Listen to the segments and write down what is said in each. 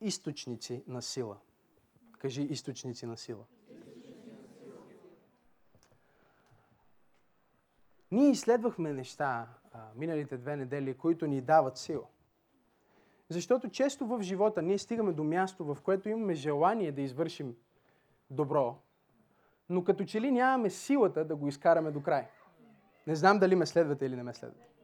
източници на сила. Кажи източници на сила. Ние изследвахме неща а, миналите две недели, които ни дават сила. Защото често в живота ние стигаме до място, в което имаме желание да извършим добро, но като че ли нямаме силата да го изкараме до край. Не знам дали ме следвате или не ме следвате.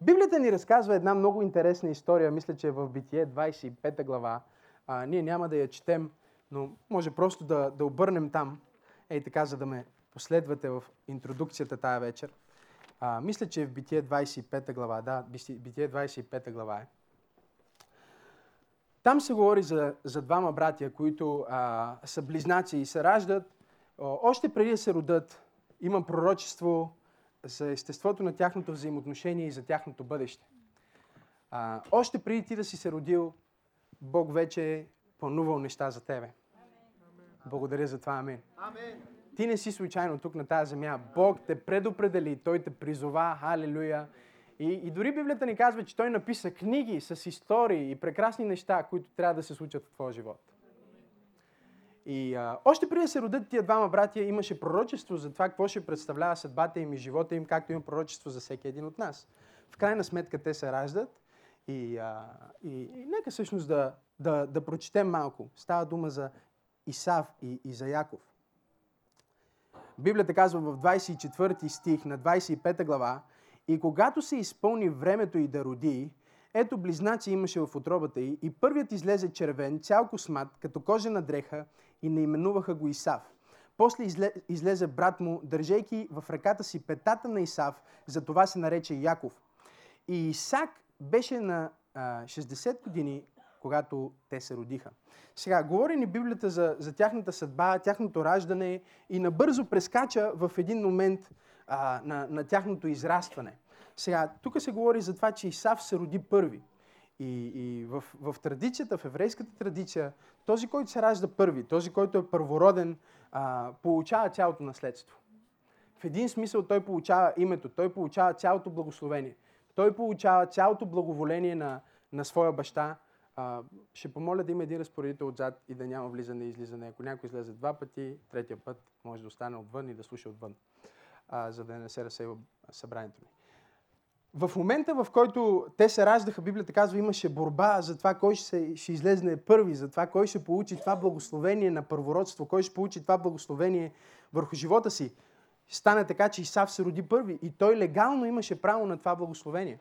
Библията ни разказва една много интересна история, мисля, че е в Битие 25 глава. А, ние няма да я четем, но може просто да, да обърнем там, ей така, за да ме последвате в интродукцията тая вечер. А, мисля, че е в Битие 25 глава. Да, Битие 25 глава е. Там се говори за, за двама братия, които а, са близнаци и се раждат. Още преди да се родят, има пророчество за естеството на тяхното взаимоотношение и за тяхното бъдеще. А, още преди ти да си се родил, Бог вече е планувал неща за тебе. Благодаря за това. Амин. Амин. Ти не си случайно тук на тази земя. Бог те предопредели, Той те призова. Халелуя. И, и дори Библията ни казва, че Той написа книги с истории и прекрасни неща, които трябва да се случат в твоя живот. И а, още преди да се родят тия двама братия, имаше пророчество за това какво ще представлява съдбата им и живота им, както има пророчество за всеки един от нас. В крайна сметка те се раждат и, а, и, и нека всъщност да, да, да прочетем малко. Става дума за Исав и, и за Яков. Библията казва в 24 стих на 25 глава, и когато се изпълни времето и да роди, ето близнаци имаше в отробата й и първият излезе червен, цял космат, като кожена дреха и наименуваха го Исав. После излезе брат му, държейки в ръката си петата на Исав, за това се нарече Яков. И Исак беше на а, 60 години, когато те се родиха. Сега, говори ни Библията за, за тяхната съдба, тяхното раждане и набързо прескача в един момент а, на, на тяхното израстване. Сега, тук се говори за това, че Исав се роди първи. И, и в, в традицията, в еврейската традиция, този, който се ражда първи, този, който е първороден, а, получава цялото наследство. В един смисъл той получава името, той получава цялото благословение. Той получава цялото благоволение на, на своя баща. А, ще помоля да има един разпоредител отзад и да няма влизане и излизане. Ако някой излезе два пъти, третия път може да остане отвън и да слуша отвън, а, за да не се разсейва събранието ми в момента, в който те се раждаха, Библията казва, имаше борба за това кой ще, ще излезне първи, за това кой ще получи това благословение на първородство, кой ще получи това благословение върху живота си. Стане така, че Исав се роди първи и той легално имаше право на това благословение.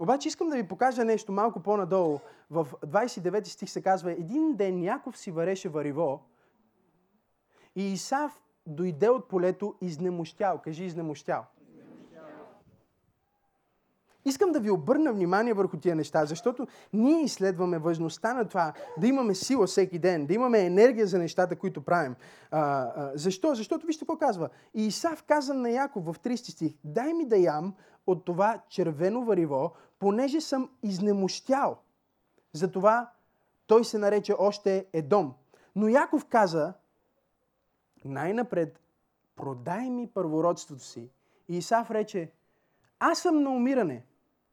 Обаче искам да ви покажа нещо малко по-надолу. В 29 стих се казва, един ден Яков си вареше вариво и Исав дойде от полето изнемощял. Кажи изнемощял. Искам да ви обърна внимание върху тия неща, защото ние изследваме важността на това да имаме сила всеки ден, да имаме енергия за нещата, които правим. А, а, защо? Защото вижте какво казва. И Исав каза на Яков в 30 стих, дай ми да ям от това червено вариво, понеже съм изнемощял. Затова той се нарече още Едом. Но Яков каза, най-напред, продай ми първородството си. И Исав рече, аз съм на умиране.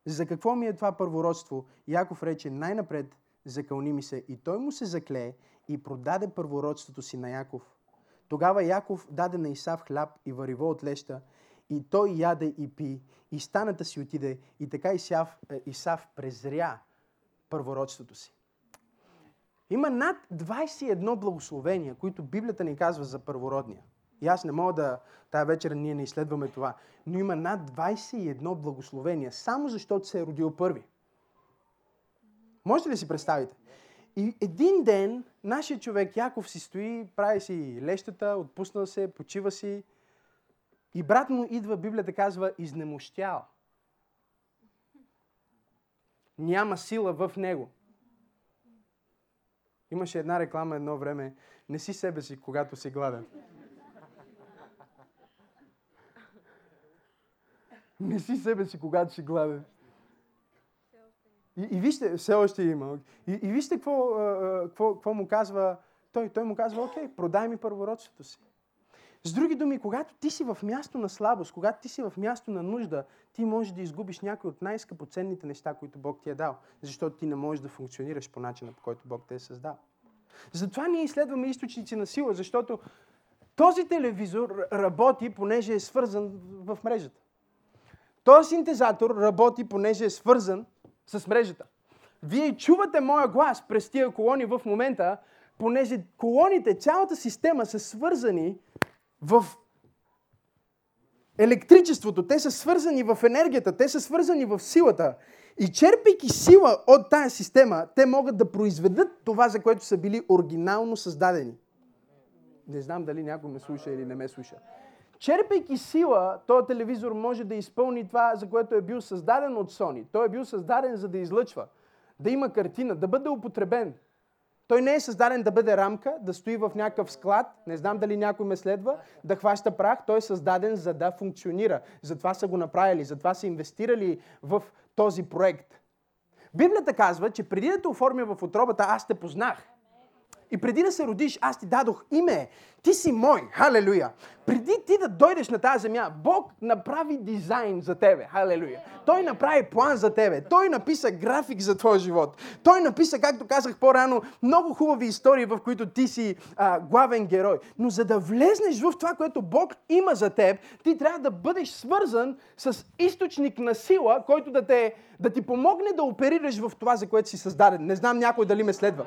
За какво ми е това първородство? Яков рече, най-напред закълни ми се. И той му се заклее и продаде първородството си на Яков. Тогава Яков даде на Исав хляб и вариво от леща, и той яде и пи, и станата си отиде, и така Исав, е, Исав презря първородството си. Има над 21 благословения, които Библията ни казва за първородния. И аз не мога да, тая вечер ние не изследваме това, но има над 21 благословения, само защото се е родил първи. Можете ли си представите? И един ден нашия човек Яков си стои, прави си лещата, отпусна се, почива си. И брат му идва, Библията казва, изнемощял. Няма сила в него. Имаше една реклама едно време. Не си себе си, когато си гладен. Не си себе си, когато си гладен. И, и вижте, все още има. И, и вижте какво, какво, какво му казва той. Той му казва, окей, продай ми първородството си. С други думи, когато ти си в място на слабост, когато ти си в място на нужда, ти можеш да изгубиш някои от най-скъпоценните неща, които Бог ти е дал, защото ти не можеш да функционираш по начина, по който Бог те е създал. Затова ние изследваме източници на сила, защото този телевизор работи, понеже е свързан в мрежата. Този синтезатор работи, понеже е свързан с мрежата. Вие чувате моя глас през тия колони в момента, понеже колоните, цялата система са свързани в електричеството, те са свързани в енергията, те са свързани в силата. И черпейки сила от тая система, те могат да произведат това, за което са били оригинално създадени. Не знам дали някой ме слуша или не ме слуша. Черпейки сила, този телевизор може да изпълни това, за което е бил създаден от Sony. Той е бил създаден за да излъчва, да има картина, да бъде употребен. Той не е създаден да бъде рамка, да стои в някакъв склад, не знам дали някой ме следва, да хваща прах. Той е създаден за да функционира. Затова са го направили, затова са инвестирали в този проект. Библията казва, че преди да те оформя в отробата, аз те познах. И преди да се родиш, аз ти дадох име. Ти си мой. Халелуя. Преди ти да дойдеш на тази земя, Бог направи дизайн за тебе. Халелуя. Той направи план за тебе. Той написа график за твоя живот. Той написа, както казах по-рано, много хубави истории, в които ти си а, главен герой. Но за да влезнеш в това, което Бог има за теб, ти трябва да бъдеш свързан с източник на сила, който да, те, да ти помогне да оперираш в това, за което си създаден. Не знам някой дали ме следва.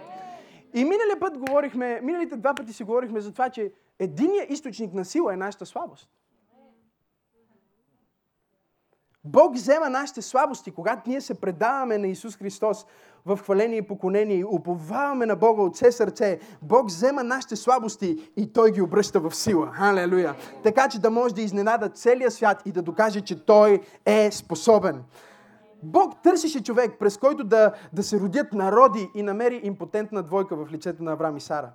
И миналия път говорихме, миналите два пъти си говорихме за това, че единият източник на сила е нашата слабост. Бог взема нашите слабости, когато ние се предаваме на Исус Христос в хваление и поклонение и уповаваме на Бога от все сърце. Бог взема нашите слабости и Той ги обръща в сила. Халелуя! Така че да може да изненада целия свят и да докаже, че Той е способен. Бог търсише човек, през който да, да се родят народи и намери импотентна двойка в лицето на Авраам и Сара.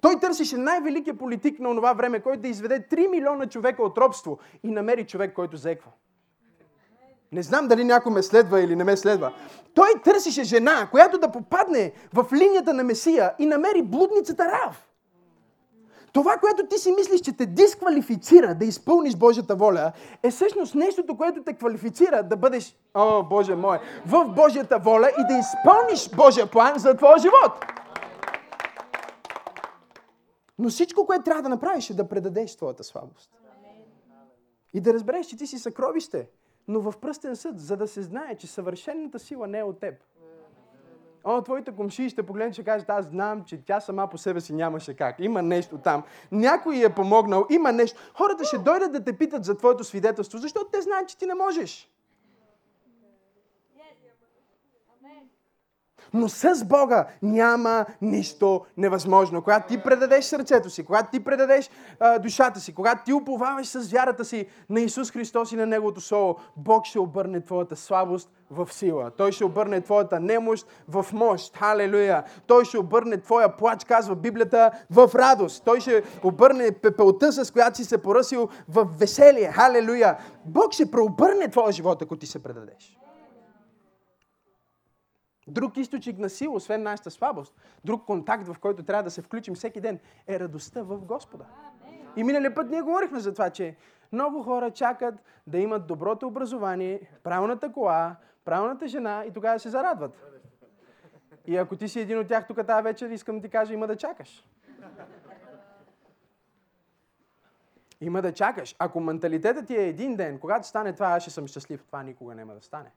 Той търсише най-великият политик на това време, който да изведе 3 милиона човека от робство и намери човек, който заеква. Не знам дали някой ме следва или не ме следва. Той търсише жена, която да попадне в линията на Месия и намери блудницата Рав. Това, което ти си мислиш, че те дисквалифицира да изпълниш Божията воля, е всъщност нещото, което те квалифицира да бъдеш, о, Боже мой, в Божията воля и да изпълниш Божия план за твоя живот. Но всичко, което трябва да направиш е да предадеш твоята слабост. И да разбереш, че ти си съкровище, но в пръстен съд, за да се знае, че съвършената сила не е от теб. О, твоите комши ще погледнат, ще кажат, аз знам, че тя сама по себе си нямаше как. Има нещо там. Някой е помогнал, има нещо. Хората ще дойдат да те питат за твоето свидетелство, защото те знаят, че ти не можеш. Но с Бога няма нищо невъзможно. Когато ти предадеш сърцето си, когато ти предадеш а, душата си, когато ти уповаваш с вярата си на Исус Христос и на Неговото Слово, Бог ще обърне твоята слабост в сила. Той ще обърне твоята немощ в мощ. Халелуя! Той ще обърне твоя плач, казва Библията, в радост. Той ще обърне пепелта, с която си се поръсил в веселие. Халелуя! Бог ще преобърне твоя живот, ако ти се предадеш. Друг източник на сила, освен нашата слабост, друг контакт, в който трябва да се включим всеки ден, е радостта в Господа. И миналия път ние говорихме за това, че много хора чакат да имат доброто образование, правилната кола, правилната жена и тогава се зарадват. И ако ти си един от тях тук тази вечер, искам да ти кажа, има да чакаш. Има да чакаш. Ако менталитетът ти е един ден, когато стане това, аз ще съм щастлив, това никога няма да стане.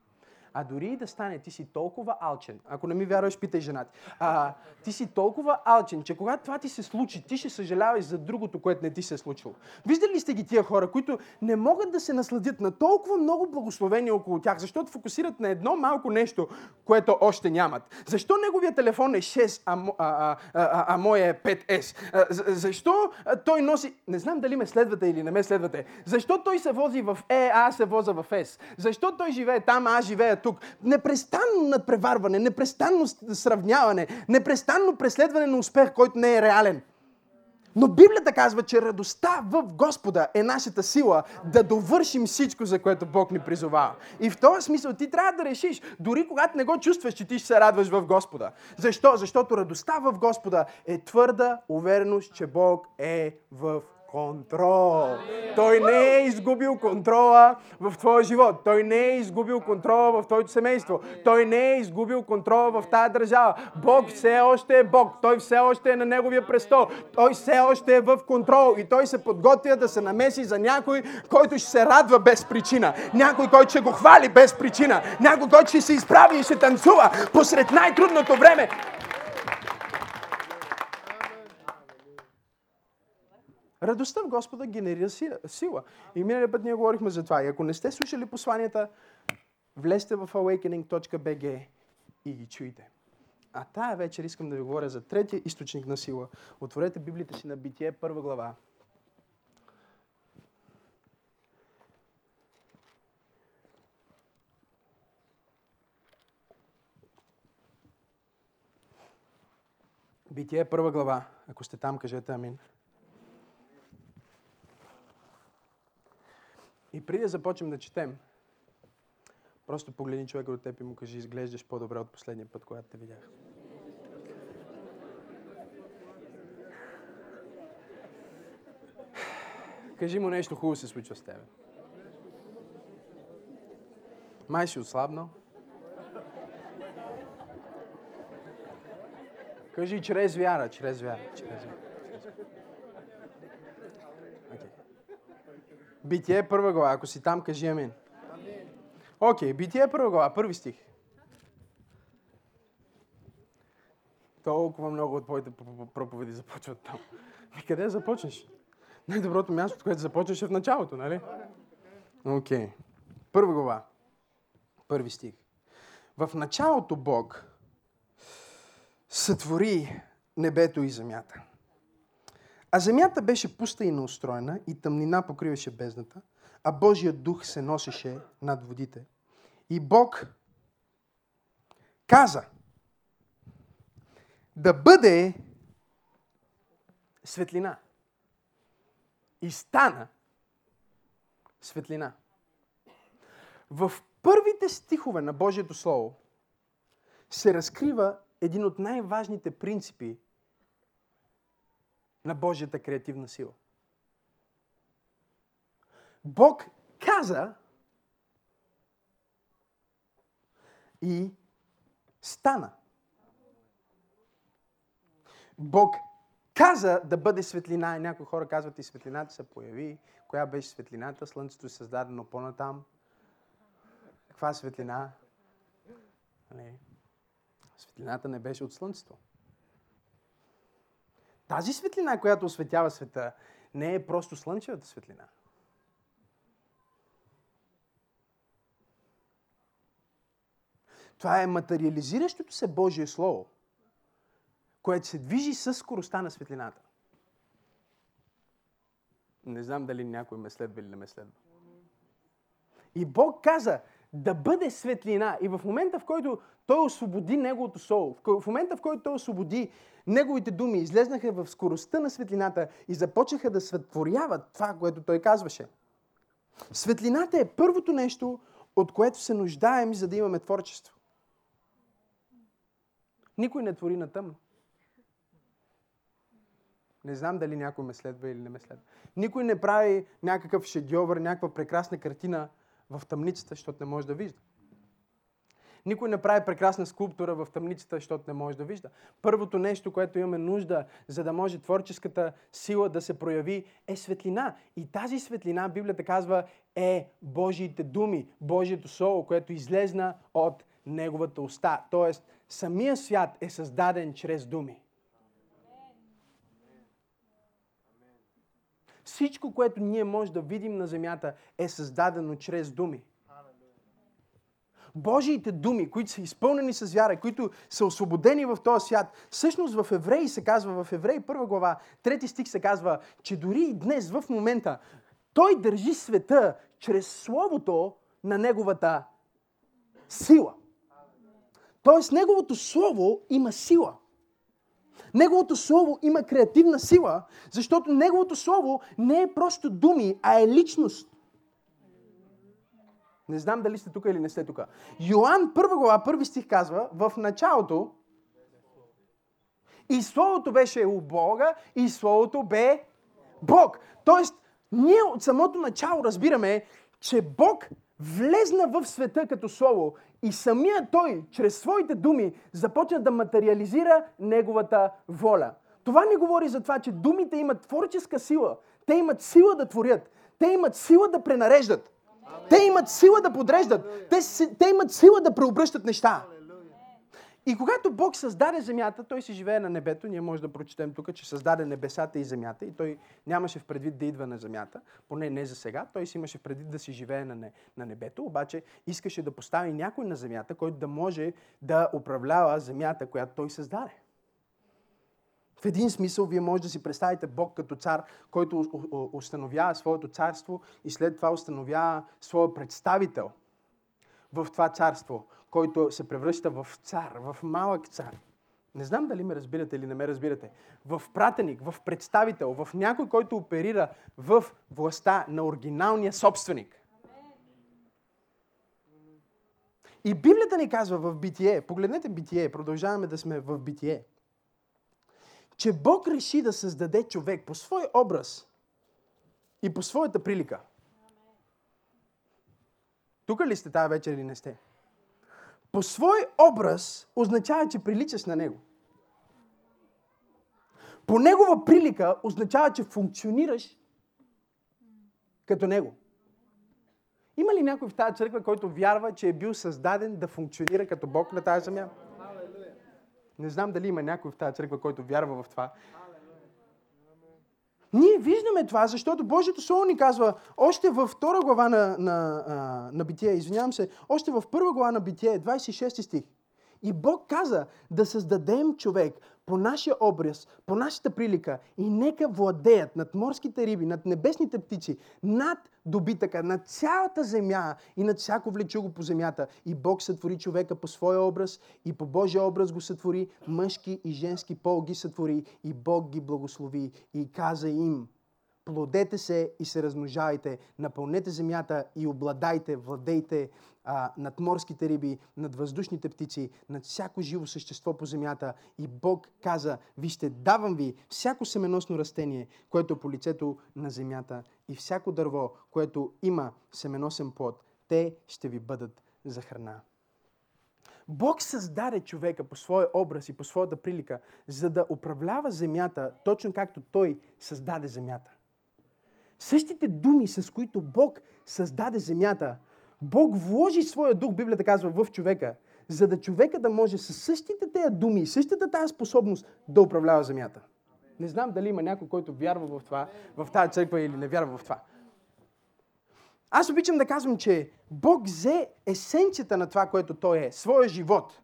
А дори и да стане, ти си толкова алчен. Ако не ми вярваш, питай жена ти. А, ти си толкова алчен, че когато това ти се случи, ти ще съжаляваш за другото, което не ти се е случило. Виждали ли сте ги тия хора, които не могат да се насладят на толкова много благословения около тях, защото фокусират на едно малко нещо, което още нямат? Защо неговия телефон е 6, а, а, а, а, а моя е 5S? А, защо той носи... Не знам дали ме следвате или не ме следвате. Защо той се вози в Е, а аз се воза в С? Защо той живее там, а аз живея тук. Непрестанно надпреварване, непрестанно сравняване, непрестанно преследване на успех, който не е реален. Но Библията казва, че радостта в Господа е нашата сила да довършим всичко, за което Бог ни призовава. И в този смисъл ти трябва да решиш, дори когато не го чувстваш, че ти ще се радваш в Господа. Защо? Защото радостта в Господа е твърда увереност, че Бог е в контрол. Той не е изгубил контрола в твоя живот. Той не е изгубил контрола в твоето семейство. Той не е изгубил контрола в тая държава. Бог все още е Бог. Той все още е на Неговия престол. Той все още е в контрол. И Той се подготвя да се намеси за някой, който ще се радва без причина. Някой, който ще го хвали без причина. Някой, който ще се изправи и ще танцува посред най-трудното време. Радостта в Господа генерира сила. И миналия път ние говорихме за това. И ако не сте слушали посланията, влезте в awakening.bg и ги чуйте. А тая вечер искам да ви говоря за третия източник на сила. Отворете Библията си на Битие, първа глава. Битие, първа глава. Ако сте там, кажете амин. И преди да започнем да четем, просто погледни човека от теб и му кажи, изглеждаш по-добре от последния път, когато те видях. Кажи му нещо хубаво се случва с тебе. Май си отслабнал. Кажи чрез вяра, чрез вяра, чрез вяра. Битие първа глава. Ако си там, кажи амин. Окей, okay, Битие първа глава, първи стих. Толкова много от твоите проповеди започват там. И къде започнеш? Най-доброто място, от което започваш е в началото, нали? Окей. Okay. Първа глава. Първи стих. В началото Бог сътвори небето и земята. А земята беше пуста и неустроена и тъмнина покриваше бездната, а Божия дух се носеше над водите. И Бог каза да бъде светлина. И стана светлина. В първите стихове на Божието Слово се разкрива един от най-важните принципи на Божията креативна сила. Бог каза и стана. Бог каза да бъде светлина и някои хора казват и светлината се появи. Коя беше светлината? Слънцето е създадено по-натам. Каква светлина? Нали? Светлината не беше от Слънцето. Тази светлина, която осветява света, не е просто слънчевата светлина. Това е материализиращото се Божие Слово, което се движи с скоростта на светлината. Не знам дали някой ме следва или не ме следва. И Бог каза да бъде светлина. И в момента, в който Той освободи Неговото Слово, в момента, в който Той освободи Неговите думи излезнаха в скоростта на светлината и започнаха да светворяват това, което той казваше. Светлината е първото нещо, от което се нуждаем, за да имаме творчество. Никой не твори на тъмно. Не знам дали някой ме следва или не ме следва. Никой не прави някакъв шедьовър, някаква прекрасна картина в тъмницата, защото не може да вижда. Никой не прави прекрасна скулптура в тъмницата, защото не може да вижда. Първото нещо, което имаме нужда, за да може творческата сила да се прояви, е светлина. И тази светлина, Библията казва, е Божиите думи, Божието Слово, което излезна от Неговата уста. Тоест, самия свят е създаден чрез думи. Всичко, което ние може да видим на земята, е създадено чрез думи. Божиите думи, които са изпълнени с вяра, които са освободени в този свят, всъщност в Евреи се казва, в Евреи първа глава, трети стих се казва, че дори и днес, в момента, той държи света чрез Словото на Неговата сила. Тоест, Неговото Слово има сила. Неговото Слово има креативна сила, защото Неговото Слово не е просто думи, а е личност. Не знам дали сте тук или не сте тук. Йоанн, първа глава, първи стих казва, в началото и Словото беше у Бога и Словото бе Бог. Тоест, ние от самото начало разбираме, че Бог влезна в света като Слово и самия Той, чрез своите думи, започна да материализира Неговата воля. Това не говори за това, че думите имат творческа сила. Те имат сила да творят. Те имат сила да пренареждат. Те имат сила да подреждат. Те, те имат сила да преобръщат неща. И когато Бог създаде земята, той си живее на небето. Ние може да прочетем тук, че създаде небесата и земята. И той нямаше в предвид да идва на земята, поне не за сега. Той си имаше в предвид да си живее на, не, на небето, обаче искаше да постави някой на земята, който да може да управлява земята, която той създаде. В един смисъл вие може да си представите Бог като цар, който установява своето царство и след това установява своя представител в това царство, който се превръща в цар, в малък цар. Не знам дали ме разбирате или не ме разбирате. В пратеник, в представител, в някой, който оперира в властта на оригиналния собственик. И Библията ни казва в Битие, погледнете Битие, продължаваме да сме в Битие, че Бог реши да създаде човек по свой образ и по своята прилика. Тук ли сте тази вечер или не сте? По свой образ означава, че приличаш на него. По негова прилика означава, че функционираш като него. Има ли някой в тази църква, който вярва, че е бил създаден да функционира като Бог на тази земя? Не знам дали има някой в тази църква, който вярва в това. Ние виждаме това, защото Божието Слово ни казва, още във втора глава на, на, на, на Битие, извинявам се, още в първа глава на Битие, 26 стих. И Бог каза да създадем човек по нашия образ, по нашата прилика и нека владеят над морските риби, над небесните птици, над добитъка, над цялата земя и над всяко влечуго по земята. И Бог сътвори човека по своя образ и по Божия образ го сътвори, мъжки и женски пол ги сътвори и Бог ги благослови и каза им, плодете се и се размножавайте, напълнете земята и обладайте, владейте а, над морските риби, над въздушните птици, над всяко живо същество по земята. И Бог каза, вижте, давам ви всяко семеносно растение, което е по лицето на земята и всяко дърво, което има семеносен плод, те ще ви бъдат за храна. Бог създаде човека по своя образ и по своята прилика, за да управлява земята, точно както Той създаде земята. Същите думи, с които Бог създаде земята, Бог вложи своя дух, Библията казва, в човека, за да човека да може със същите тези думи, същата тази способност да управлява земята. Не знам дали има някой, който вярва в това, в тази църква или не вярва в това. Аз обичам да казвам, че Бог взе есенцията на това, което Той е, своя живот.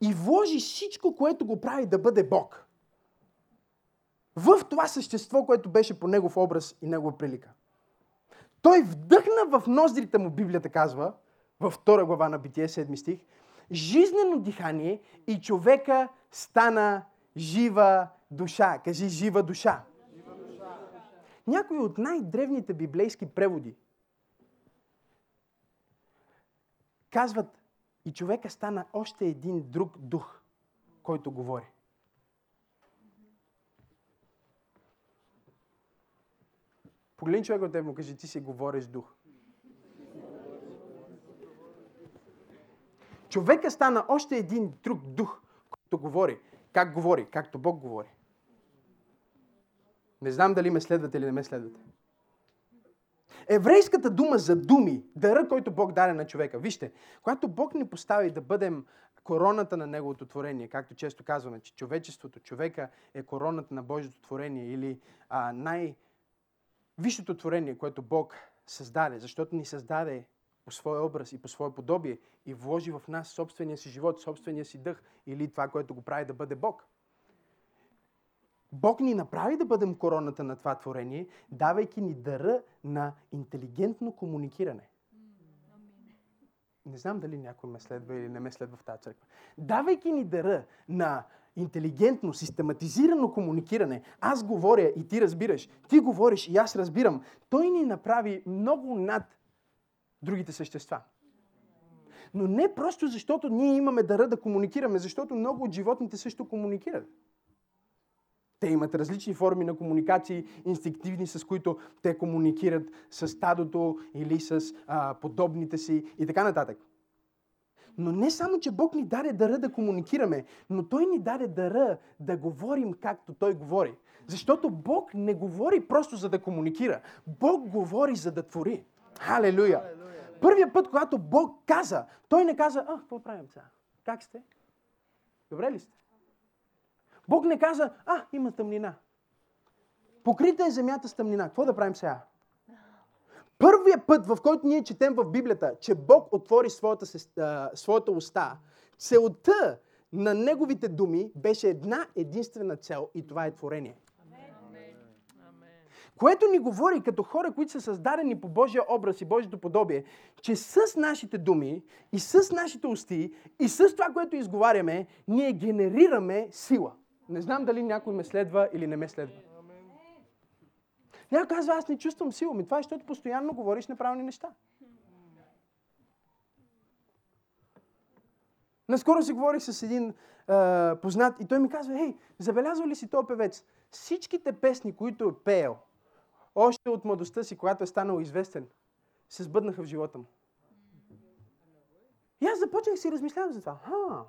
И вложи всичко, което го прави да бъде Бог. В това същество, което беше по Негов образ и Негова прилика. Той вдъхна в ноздрите му, Библията казва, във втора глава на Битие, 7 стих, жизнено дихание и човека стана жива душа. Кажи жива душа. Някои от най-древните библейски преводи казват и човека стана още един друг дух, който говори. Погледни човек от теб му кажи, ти си говориш дух. Човека стана още един друг дух, който говори. Как говори? Както Бог говори. Не знам дали ме следвате или не ме следвате. Еврейската дума за думи, дъра, който Бог даде на човека. Вижте, когато Бог ни постави да бъдем короната на Неговото творение, както често казваме, че човечеството, човека е короната на Божието творение или а, най- висшето творение, което Бог създаде, защото ни създаде по своя образ и по свое подобие и вложи в нас собствения си живот, собствения си дъх или това, което го прави да бъде Бог. Бог ни направи да бъдем короната на това творение, давайки ни дъра на интелигентно комуникиране. Не знам дали някой ме следва или не ме следва в тази църква. Давайки ни дъра на интелигентно, систематизирано комуникиране, аз говоря и ти разбираш, ти говориш и аз разбирам, той ни направи много над другите същества. Но не просто защото ние имаме дъра да комуникираме, защото много от животните също комуникират. Те имат различни форми на комуникации, инстинктивни, с които те комуникират с стадото или с а, подобните си и така нататък. Но не само, че Бог ни даде дъра да комуникираме, но Той ни даде дъра да говорим както Той говори. Защото Бог не говори просто за да комуникира. Бог говори за да твори. Халелуя! Първият път, когато Бог каза, Той не каза, а, какво правим сега? Как сте? Добре ли сте? Бог не каза, а, има тъмнина. Покрита е земята с тъмнина. Какво да правим сега? Първият път, в който ние четем в Библията, че Бог отвори своята, своята уста, целта на неговите думи беше една единствена цел и това е творение. Което ни говори като хора, които са създадени по Божия образ и Божието подобие, че с нашите думи и с нашите усти и с това, което изговаряме, ние генерираме сила. Не знам дали някой ме следва или не ме следва. Някой казва, аз не чувствам сила. Ми това е, защото постоянно говориш неправилни неща. Наскоро си говорих с един а, познат и той ми казва, хей, забелязва ли си този певец? Всичките песни, които е пеел, още от младостта си, когато е станал известен, се сбъднаха в живота му. И аз започнах си размишлявам за това. Ха.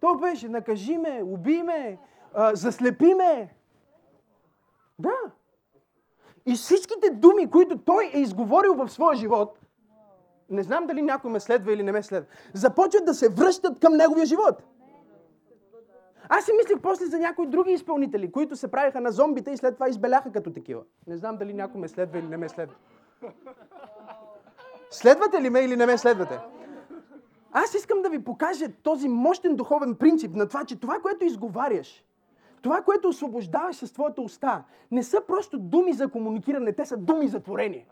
То беше, накажи ме, уби ме, а, заслепи ме. Да. И всичките думи, които той е изговорил в своя живот, не знам дали някой ме следва или не ме следва, започват да се връщат към неговия живот. Аз си мислих после за някои други изпълнители, които се правиха на зомбите и след това избеляха като такива. Не знам дали някой ме следва или не ме следва. Следвате ли ме или не ме следвате? Аз искам да ви покажа този мощен духовен принцип на това, че това, което изговаряш, това, което освобождаваш с твоята уста, не са просто думи за комуникиране, те са думи за творение.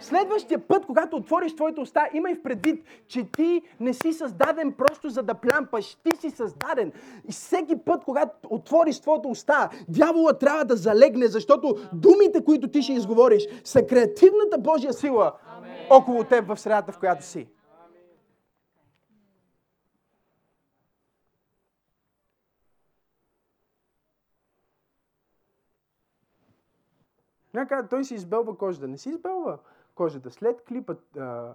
Следващия път, когато отвориш твоята уста, имай в предвид, че ти не си създаден просто за да плямпаш. Ти си създаден. И всеки път, когато отвориш твоята уста, дявола трябва да залегне, защото думите, които ти ще изговориш, са креативната Божия сила около теб в средата, в която си. Някак той си избелва кожата. Не си избелва кожата. След клипа а,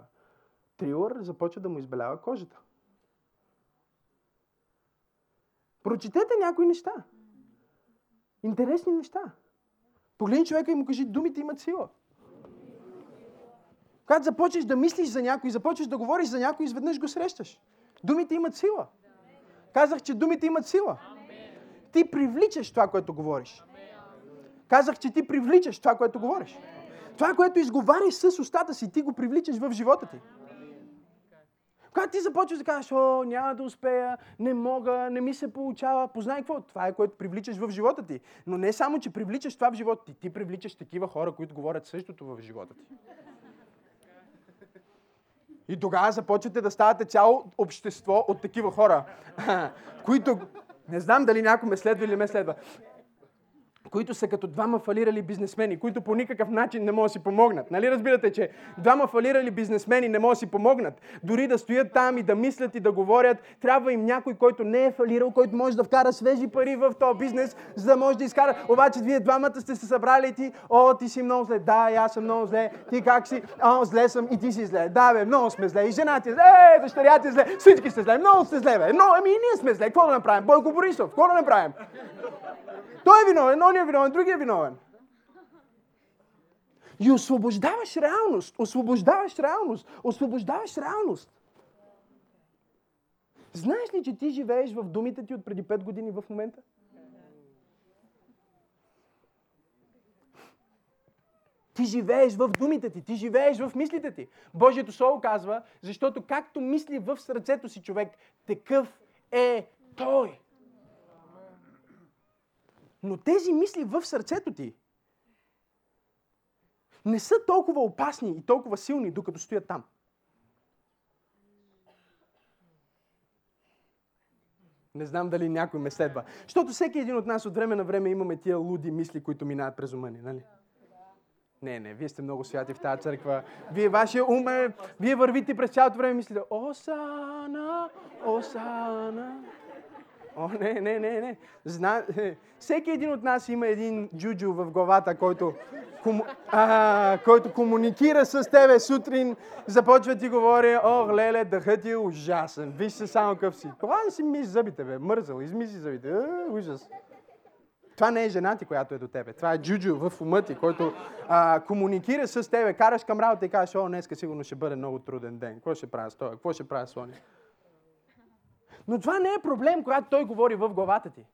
Трилър започва да му избелява кожата. Прочетете някои неща. Интересни неща. Погледни човека и му кажи, думите имат сила. Когато започнеш да мислиш за някой, започнеш да говориш за някой, изведнъж го срещаш. Думите имат сила. Казах, че думите имат сила. Ти привличаш това, което говориш. Казах, че ти привличаш това, което говориш. Това, което изговаряш с устата си, ти го привличаш в живота ти. Когато ти започваш да кажеш, о, няма да успея, не мога, не ми се получава, познай какво? Това е което привличаш в живота ти. Но не само, че привличаш това в живота ти, ти привличаш такива хора, които говорят същото в живота ти. И тогава започвате да ставате цяло общество от такива хора, които... Не знам дали някой ме следва или ме следва които са като двама фалирали бизнесмени, които по никакъв начин не могат да си помогнат. Нали разбирате, че двама фалирали бизнесмени не могат да си помогнат. Дори да стоят там и да мислят и да говорят, трябва им някой, който не е фалирал, който може да вкара свежи пари в този бизнес, за да може да изкара. Обаче вие двамата сте се събрали и ти, о, ти си много зле. Да, и аз съм много зле. Ти как си? О, зле съм и ти си зле. Да, бе, много сме зле. И жена ти е зле. Е, дъщеря ти е зле. Всички сте зле. Много сте зле, бе. Но, ами и ние сме зле. Какво да направим? Бойко Борисов. Какво да направим? Той е виновен, он е виновен, другия е виновен. И освобождаваш реалност, освобождаваш реалност, освобождаваш реалност. Знаеш ли, че ти живееш в думите ти от преди 5 години в момента? Ти живееш в думите ти, ти живееш в мислите ти. Божието Слово казва, защото както мисли в сърцето си човек, такъв е той. Но тези мисли в сърцето ти не са толкова опасни и толкова силни, докато стоят там. Не знам дали някой ме следва. Защото всеки един от нас от време на време имаме тия луди мисли, които минават през ума ни, нали? Не, не, вие сте много святи в тази църква. Вие, вашия ум е, вие вървите през цялото време и мислите, Осана, Осана. О, не, не, не, не. Зна... Всеки един от нас има един джуджу в главата, който, кому... а, който комуникира с тебе сутрин, започва ти говори, о, леле, дъхът ти е ужасен, виж се само къв си. Това не си мисли зъбите, бе, мързал, измисли зъбите, а, ужас. Това не е жена ти, която е до тебе. Това е джуджу в ума ти, който а, комуникира с тебе. Караш към работа и кажеш, о, днеска сигурно ще бъде много труден ден. Какво ще правя с това? Какво ще правя с това? Но това не е проблем, когато той говори в главата ти.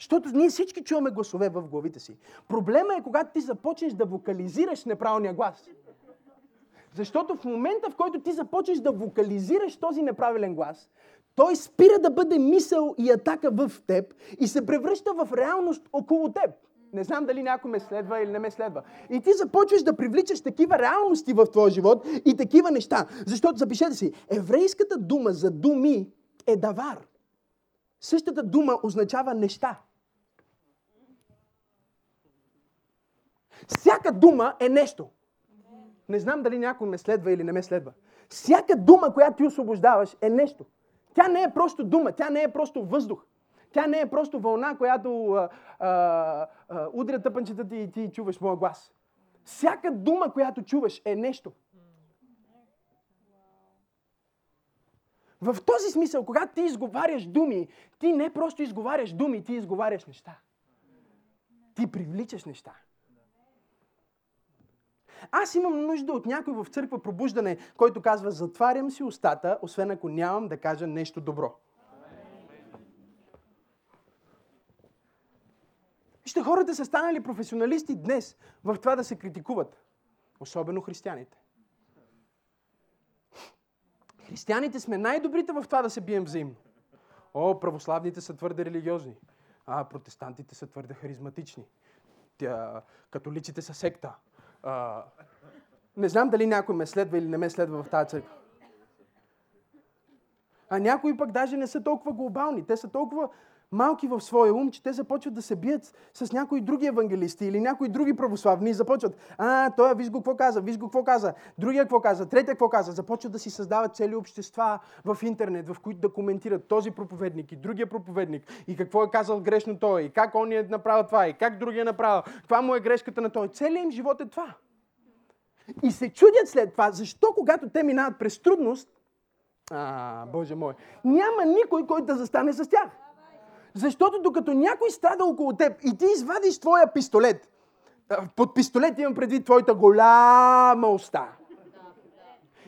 Защото ние всички чуваме гласове в главите си. Проблема е, когато ти започнеш да вокализираш неправилния глас. Защото в момента, в който ти започнеш да вокализираш този неправилен глас, той спира да бъде мисъл и атака в теб и се превръща в реалност около теб. Не знам дали някой ме следва или не ме следва. И ти започваш да привличаш такива реалности в твоя живот и такива неща. Защото, запишете си, еврейската дума за думи е давар. Същата дума означава неща. Всяка дума е нещо. Не знам дали някой ме следва или не ме следва. Всяка дума, която ти освобождаваш, е нещо. Тя не е просто дума, тя не е просто въздух. Тя не е просто вълна, която а, а, а, удря тъпанчета ти и ти чуваш моя глас. Всяка дума, която чуваш, е нещо. В този смисъл, когато ти изговаряш думи, ти не просто изговаряш думи, ти изговаряш неща. Ти привличаш неща. Аз имам нужда от някой в църква пробуждане, който казва, затварям си устата, освен ако нямам да кажа нещо добро. Вижте, хората са станали професионалисти днес в това да се критикуват. Особено християните. Християните сме най-добрите в това да се бием взаимно. О, православните са твърде религиозни. А, протестантите са твърде харизматични. Тя, католиците са секта. А, не знам дали някой ме следва или не ме следва в тази църква. А някои пък даже не са толкова глобални. Те са толкова малки в своя ум, че те започват да се бият с някои други евангелисти или някои други православни и започват, а, той виж го какво каза, виж го какво каза, другия какво каза, третия какво каза. Започват да си създават цели общества в интернет, в които да коментират този проповедник и другия проповедник и какво е казал грешно той, и как он е направил това, и как другия е направил, каква му е грешката на той. Целият им живот е това. И се чудят след това, защо когато те минават през трудност, а, Боже мой, няма никой, който да застане с тях. Защото докато някой страда около теб и ти извадиш твоя пистолет, под пистолет имам предвид твоята голяма уста.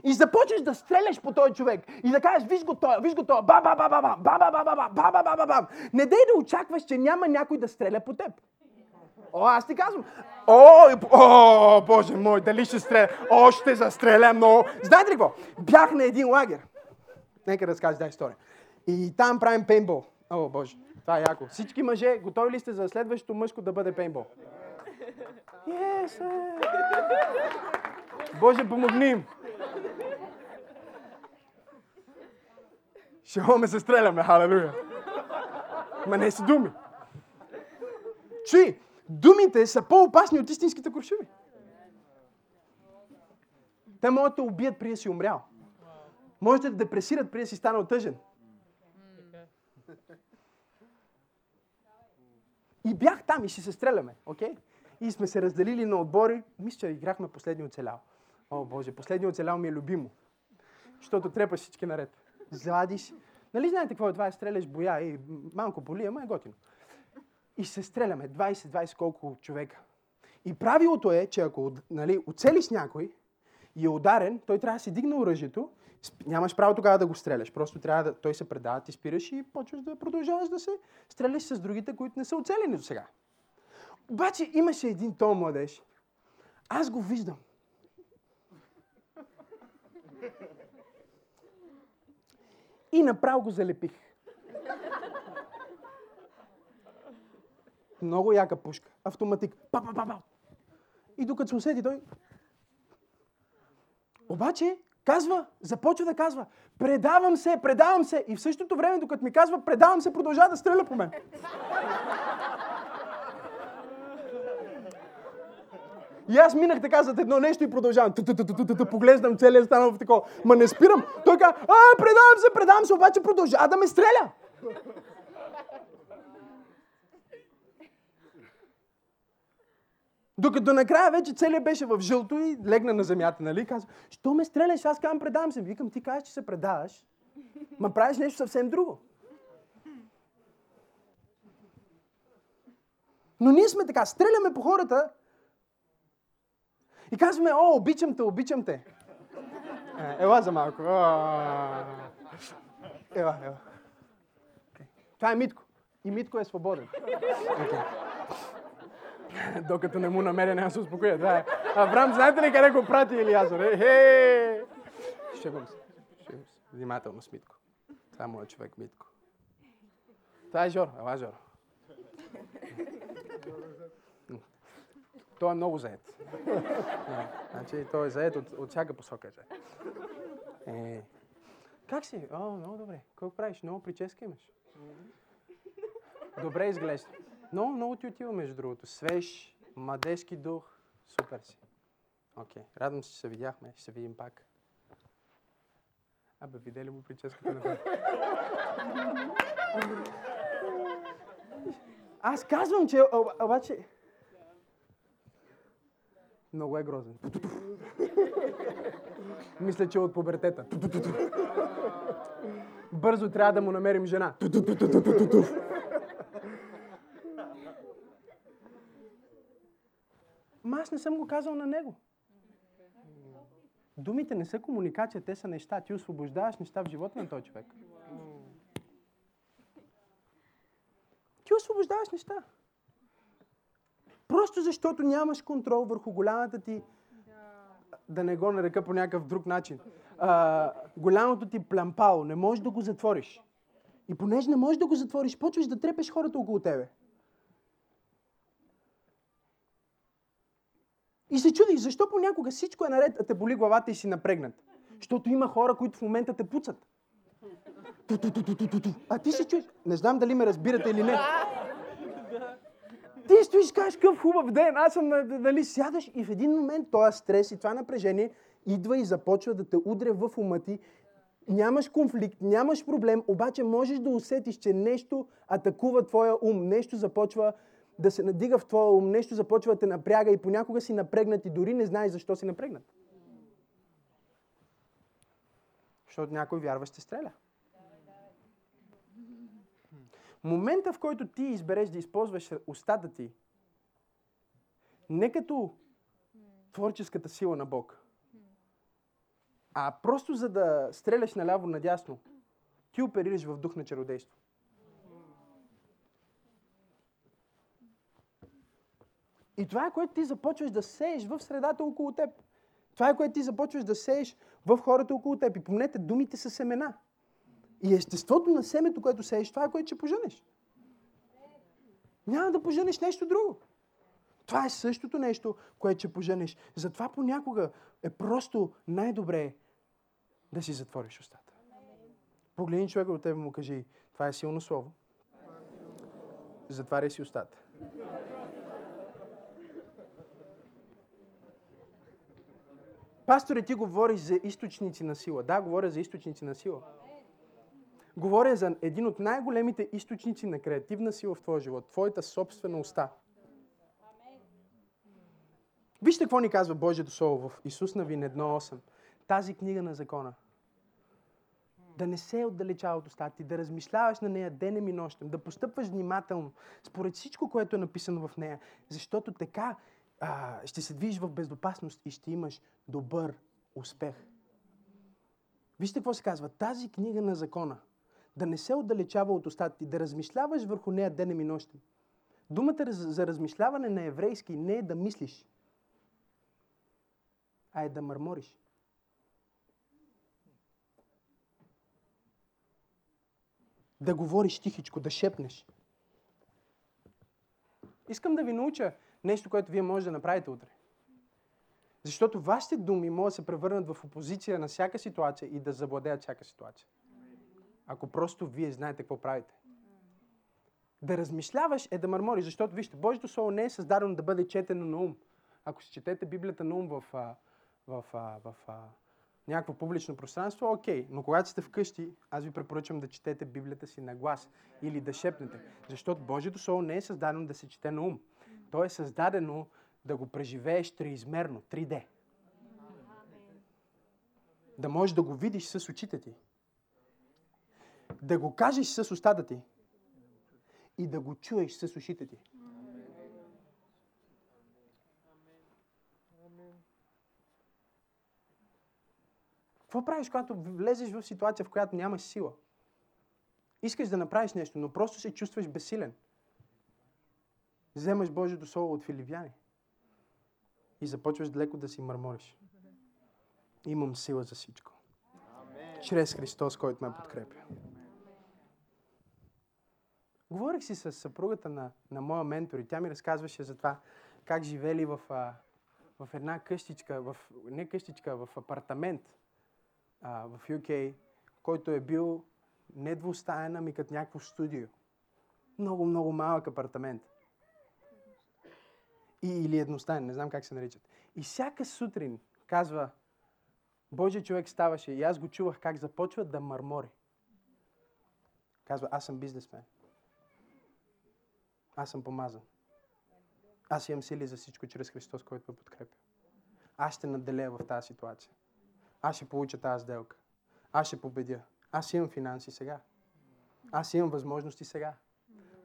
И започнеш да стреляш по този човек. И да кажеш, виж го той, виж го той, ба ба ба ба ба ба ба ба ба ба ба ба Не дей да очакваш, че няма някой да стреля по теб. О, аз ти казвам. О, о, боже мой, дали ще стреля? О, ще застреля много. Знаете ли какво? Бях на един лагер. Нека да разкажа тази история. И там правим пейнтбол. О, боже. Това е яко. Всички мъже, готови ли сте за следващото мъжко да бъде пейнбол? Yes, Боже, помогни им! Ще ме се стреляме, халелуя! Ма не са думи. Чуй, думите са по-опасни от истинските куршуми. Те могат да убият преди да си умрял. Можете да депресират преди да си станал тъжен. И бях там и ще се стреляме, окей? Okay? И сме се разделили на отбори. Мисля, че играхме последния оцелял. О, Боже, последния оцелял ми е любимо. Защото трябва всички наред. Зладиш. Нали знаете какво е това? Стреляш боя и малко боли, ама е готино. И се стреляме 20-20 колко човека. И правилото е, че ако нали, оцелиш някой и е ударен, той трябва да си дигне оръжието Нямаш право тогава да го стреляш. Просто трябва да... Той се предава, ти спираш и почваш да продължаваш да се стреляш с другите, които не са оцелени до сега. Обаче имаше един то младеж. Аз го виждам. И направо го залепих. Много яка пушка. Автоматик. Па, па, па, па. И докато се усети той... Обаче Казва, започва да казва, предавам се, предавам се. И в същото време, докато ми казва, предавам се, продължава да стреля по мен. И аз минах така зад едно нещо и продължавам. Поглеждам целият станал в такова. Ма не спирам. Той казва, а, предавам се, предавам се, обаче продължава да ме стреля. Докато накрая вече целият беше в жълто и легна на земята, нали? Казва, що ме стреляш? Аз казвам, предавам се. Викам, ти казваш, че се предаваш. Ма правиш нещо съвсем друго. Но ние сме така, стреляме по хората и казваме, о, обичам те, обичам те. Е, ела за малко. Ела, ела. Това е Митко. И Митко е свободен. Okay. Докато не му намеря, няма се успокоя. Това е. Знаете ли къде го прати Илиазор? Е, хе! Шегувам се. Внимателно с Митко. Това е моят човек Митко. Това е Жор. Ела, Жор. Той е много заед. значи, той е заед от, от всяка посока. Е. е. Как си? О, много добре. Какво правиш? Много прическа имаш. Добре изглежда. Много, много ти отива, между другото. Свеж, младежки дух. Супер си. Окей. Okay. Радвам се, че се видяхме. Ще се видим пак. Абе, видели му прическата на Аз казвам, че обаче... Много е грозен. Мисля, че е от пубертета. Бързо трябва да му намерим жена. Аз не съм го казал на него. Думите не са комуникация, те са неща. Ти освобождаваш неща в живота на този човек. Ти освобождаваш неща. Просто защото нямаш контрол върху голямата ти, да не го нарека по някакъв друг начин, а, голямото ти плямпало, не можеш да го затвориш. И понеже не можеш да го затвориш, почваш да трепеш хората около тебе. И се чудиш, защо понякога всичко е наред, а те боли главата и си напрегнат. Защото има хора, които в момента те пуцат. А ти се чудиш. Не знам дали ме разбирате или не. Ти стоиш, кажеш, какъв хубав ден, аз съм, нали, сядаш и в един момент този стрес и това напрежение идва и започва да те удря в ума ти. Нямаш конфликт, нямаш проблем, обаче можеш да усетиш, че нещо атакува твоя ум, нещо започва да се надига в твоя ум, нещо започва да те напряга и понякога си напрегнат и дори не знаеш защо си напрегнат. Защото някой вярва ще стреля. Момента, в който ти избереш да използваш устата ти, не като творческата сила на Бог, а просто за да стреляш наляво-надясно, ти оперираш в дух на чародейство. И това е което ти започваш да сееш в средата около теб. Това е което ти започваш да сееш в хората около теб. И помнете, думите са семена. И естеството на семето, което сееш, това е което ще поженеш. Няма да поженеш нещо друго. Това е същото нещо, което ще поженеш. Затова понякога е просто най-добре да си затвориш устата. Погледни човека от тебе му кажи, това е силно слово. Затваряй си устата. Пасторе, ти говориш за източници на сила. Да, говоря за източници на сила. Говоря за един от най-големите източници на креативна сила в твоя живот. Твоята собствена уста. Вижте какво ни казва Божието Слово в Исус на Вин 1.8. Тази книга на закона. Да не се отдалечава от устата ти, да размишляваш на нея денем и нощем, да постъпваш внимателно според всичко, което е написано в нея, защото така а, ще се движиш в безопасност и ще имаш добър успех. Вижте какво се казва. Тази книга на закона да не се отдалечава от устата ти, да размишляваш върху нея денем и нощем. Думата за размишляване на еврейски не е да мислиш, а е да мърмориш. Да говориш тихичко, да шепнеш. Искам да ви науча нещо, което вие можете да направите утре. Защото вашите думи могат да се превърнат в опозиция на всяка ситуация и да завладеят всяка ситуация. Ако просто вие знаете какво правите. Да размишляваш е да мърмориш, защото вижте, Божието Слово не е създадено да бъде четено на ум. Ако си четете Библията на ум в, в, в, в, в някакво публично пространство, окей. Но когато сте вкъщи, аз ви препоръчвам да четете Библията си на глас или да шепнете. Защото Божието Слово не е създадено да се чете на ум. То е създадено да го преживееш триизмерно, 3D. Да можеш да го видиш с очите ти. Да го кажеш с устата ти. И да го чуеш с ушите ти. Какво правиш, когато влезеш в ситуация, в която нямаш сила? Искаш да направиш нещо, но просто се чувстваш безсилен. Вземаш Божието Слово от Филипяни и започваш леко да си мърмориш. Имам сила за всичко. Чрез Христос, който ме подкрепя. Говорих си с съпругата на, на моя ментор и тя ми разказваше за това как живели в, а, в една къщичка, в, не къщичка, в апартамент а, в UK, който е бил не двустаен, ами като някакво студио. Много, много малък апартамент. И, или едностаен, не знам как се наричат. И всяка сутрин, казва, Божия човек ставаше и аз го чувах как започва да мърмори. Казва, аз съм бизнесмен. Аз съм помазан. Аз имам сили за всичко чрез Христос, който ме подкрепя. Аз ще наделея в тази ситуация. Аз ще получа тази сделка. Аз ще победя. Аз имам финанси сега. Аз имам възможности сега.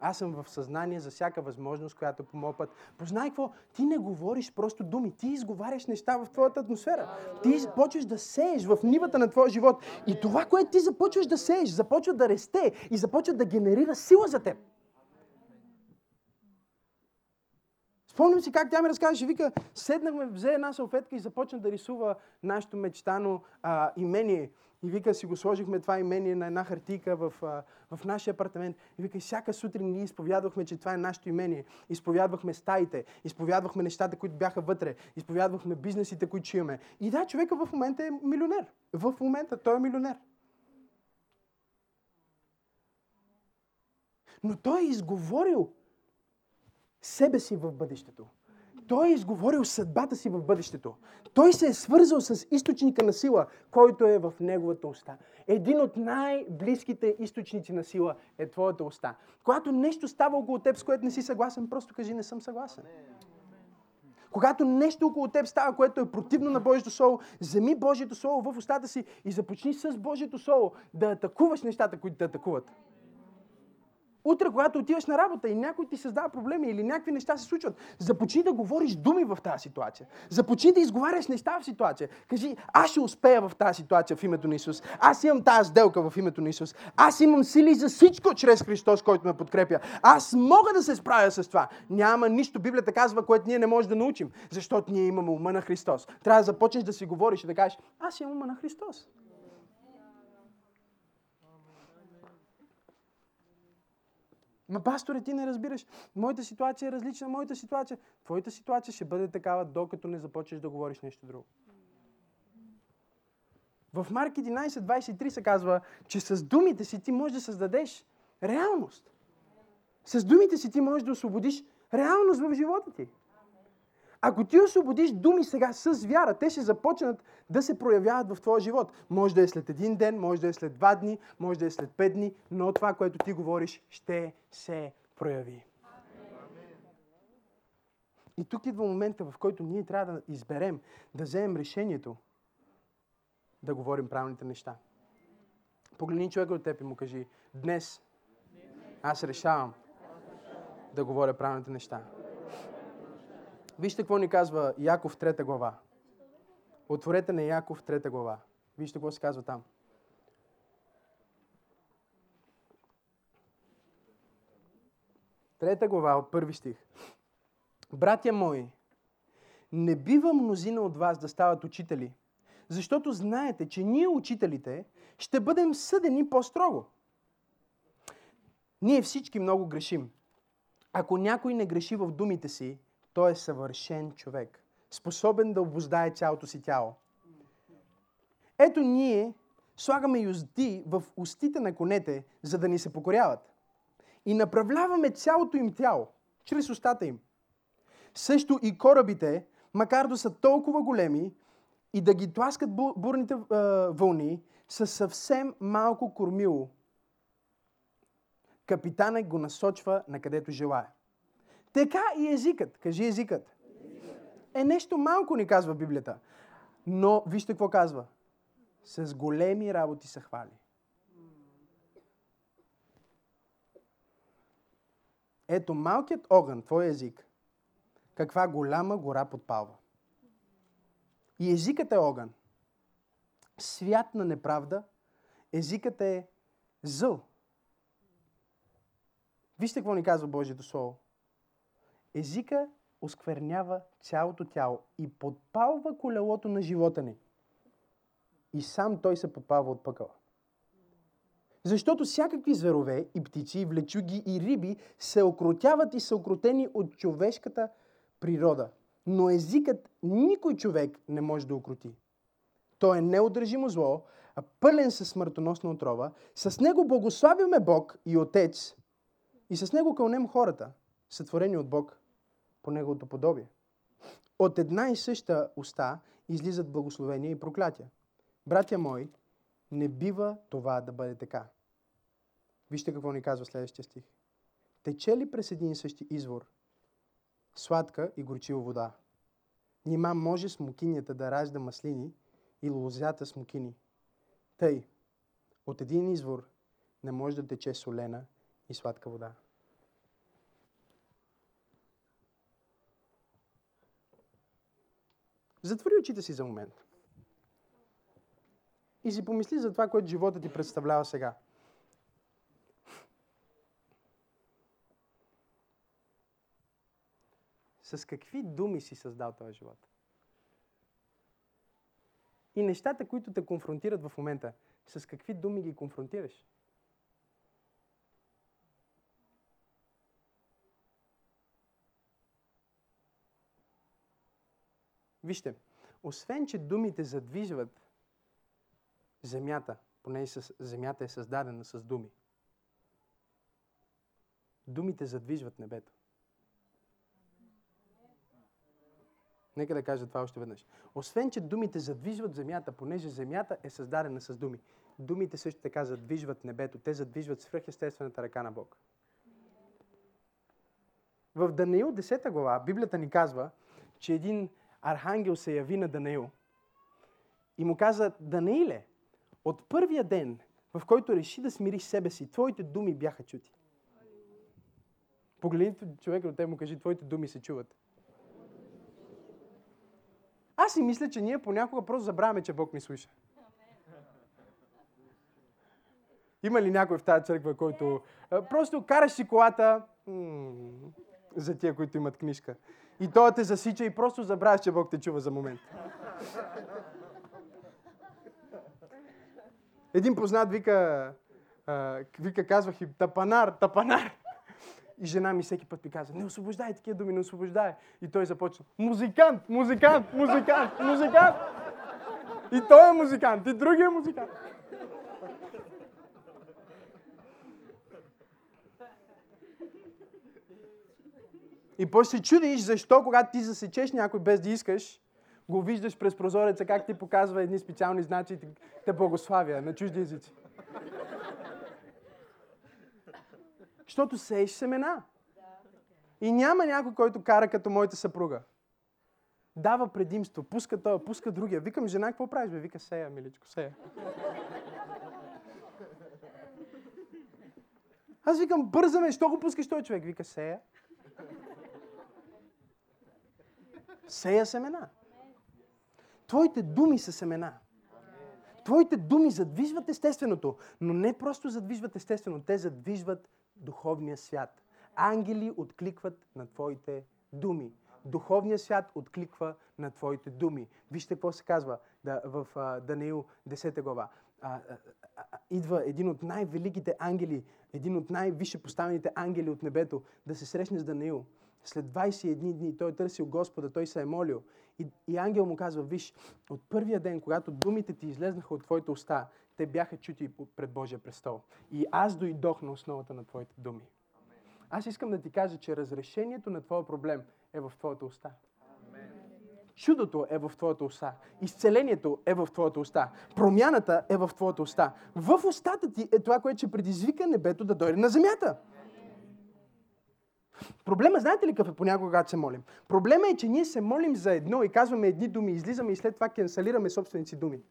Аз съм в съзнание за всяка възможност, която по моят път. Познай какво? Ти не говориш просто думи. Ти изговаряш неща в твоята атмосфера. Ти започваш да сееш в нивата на твоя живот. И това, което ти започваш да сееш, започва да расте и започва да генерира сила за теб. Спомням си как тя ми разказваше, вика, седнахме, взе една салфетка и започна да рисува нашето мечтано а, имение. И вика, си го сложихме това имение на една хартийка в, в нашия апартамент. И вика, всяка сутрин ние изповядвахме, че това е нашето имение. Изповядвахме стаите, изповядвахме нещата, които бяха вътре, изповядвахме бизнесите, които имаме. И да, човека в момента е милионер. В момента той е милионер. Но той е изговорил себе си в бъдещето. Той е изговорил съдбата си в бъдещето. Той се е свързал с източника на сила, който е в неговата уста. Един от най-близките източници на сила е твоята уста. Когато нещо става около теб, с което не си съгласен, просто кажи не съм съгласен. Когато нещо около теб става, което е противно на Божието Слово, вземи Божието Слово в устата си и започни с Божието Слово да атакуваш нещата, които те атакуват. Утре, когато отиваш на работа и някой ти създава проблеми или някакви неща се случват, започни да говориш думи в тази ситуация. Започни да изговаряш неща в ситуация. Кажи, аз ще успея в тази ситуация в името на Исус. Аз имам тази сделка в името на Исус. Аз имам сили за всичко чрез Христос, който ме подкрепя. Аз мога да се справя с това. Няма нищо, Библията казва, което ние не можем да научим, защото ние имаме ума на Христос. Трябва да започнеш да си говориш и да кажеш, аз имам ума на Христос. Ма, пасторе, ти не разбираш. Моята ситуация е различна, моята ситуация. Твоята ситуация ще бъде такава, докато не започнеш да говориш нещо друго. В Марк 11.23 се казва, че с думите си ти можеш да създадеш реалност. С думите си ти можеш да освободиш реалност в живота ти. Ако ти освободиш думи сега с вяра, те ще започнат да се проявяват в твоя живот. Може да е след един ден, може да е след два дни, може да е след пет дни, но това, което ти говориш, ще се прояви. И тук идва момента, в който ние трябва да изберем, да вземем решението да говорим правилните неща. Погледни човека от теб и му кажи, днес аз решавам да говоря правилните неща. Вижте какво ни казва Яков 3 глава. Отворете на Яков 3 глава. Вижте какво се казва там. Трета глава от първи стих. Братя мои, не бива мнозина от вас да стават учители, защото знаете, че ние, учителите, ще бъдем съдени по-строго. Ние всички много грешим. Ако някой не греши в думите си, той е съвършен човек, способен да обоздае цялото си тяло. Ето ние слагаме юзди в устите на конете, за да ни се покоряват. И направляваме цялото им тяло, чрез устата им. Също и корабите, макар да са толкова големи и да ги тласкат бу- бурните вълни със съвсем малко кормило. Капитанът го насочва на където желая. Така и езикът. Кажи езикът. Е нещо малко ни казва Библията. Но вижте какво казва. С големи работи се хвали. Ето малкият огън, твой език, каква голяма гора подпалва. И езикът е огън. Свят на неправда. Езикът е зъл. Вижте какво ни казва Божието Слово. Езика осквернява цялото тяло и подпалва колелото на живота ни. И сам той се подпалва от пъкъла. Защото всякакви зверове и птици, и влечуги, и риби се окротяват и са окротени от човешката природа. Но езикът никой човек не може да окрути. Той е неудържимо зло, а пълен със смъртоносна отрова. С него благославяме Бог и Отец и с него кълнем хората, сътворени от Бог по неговото подобие. От една и съща уста излизат благословения и проклятия. Братя мои, не бива това да бъде така. Вижте какво ни казва следващия стих. Тече ли през един и същи извор сладка и горчива вода? Нима може смокинята да ражда маслини и лозята смокини. Тъй, от един извор не може да тече солена и сладка вода. Затвори очите си за момент. И си помисли за това, което живота ти представлява сега. С какви думи си създал този живот? И нещата, които те конфронтират в момента, с какви думи ги конфронтираш? Вижте, освен, че думите задвижват земята, понеже земята е създадена с думи, думите задвижват небето. Нека да кажа това още веднъж. Освен, че думите задвижват земята, понеже земята е създадена с думи, думите също така задвижват небето. Те задвижват свръхестествената ръка на Бог. В Даниил 10 глава Библията ни казва, че един архангел се яви на Даниил и му каза, Данииле, от първия ден, в който реши да смириш себе си, твоите думи бяха чути. Погледните човека от те му кажи, твоите думи се чуват. Аз си мисля, че ние понякога просто забравяме, че Бог ни слуша. Има ли някой в тази църква, който просто караш си колата за тия, които имат книжка. И той те засича и просто забравяш, че Бог те чува за момент. Един познат вика, а, вика казвах и тапанар, тапанар. И жена ми всеки път ми казва, не освобождай такива думи, не освобождай. И той започва, музикант, музикант, музикант, музикант. И той е музикант, и другия е музикант. И после се чудиш защо, когато ти засечеш някой без да искаш, го виждаш през прозореца, как ти показва едни специални знаци и те благославя на чужди езици. Защото сееш семена. И няма някой, който кара като моята съпруга. Дава предимство, пуска това, пуска другия. Викам, жена, какво правиш? Бе? Вика, сея, миличко, сея. Аз викам, бързаме, що го пускаш този човек? Вика, сея. Сея семена. Твоите думи са семена. Твоите думи задвижват естественото, но не просто задвижват естествено, те задвижват духовния свят. Ангели откликват на твоите думи. Духовният свят откликва на твоите думи. Вижте какво се казва да, в а, Даниил 10 глава. А, а, а, идва един от най-великите ангели, един от най-висше поставените ангели от небето да се срещне с Даниил. След 21 дни той е търсил Господа, той се е молил. И, и ангел му казва, виж, от първия ден, когато думите ти излезнаха от твоите уста, те бяха чути пред Божия престол. И аз дойдох на основата на твоите думи. Аз искам да ти кажа, че разрешението на твоя проблем е в твоята уста. Чудото е в твоята уста. Изцелението е в твоята уста. Промяната е в твоята уста. В устата ти е това, което ще предизвика небето да дойде на земята. Проблема, знаете ли какъв е понякога, когато се молим? Проблема е, че ние се молим за едно и казваме едни думи, излизаме и след това кенсалираме собствените си думи.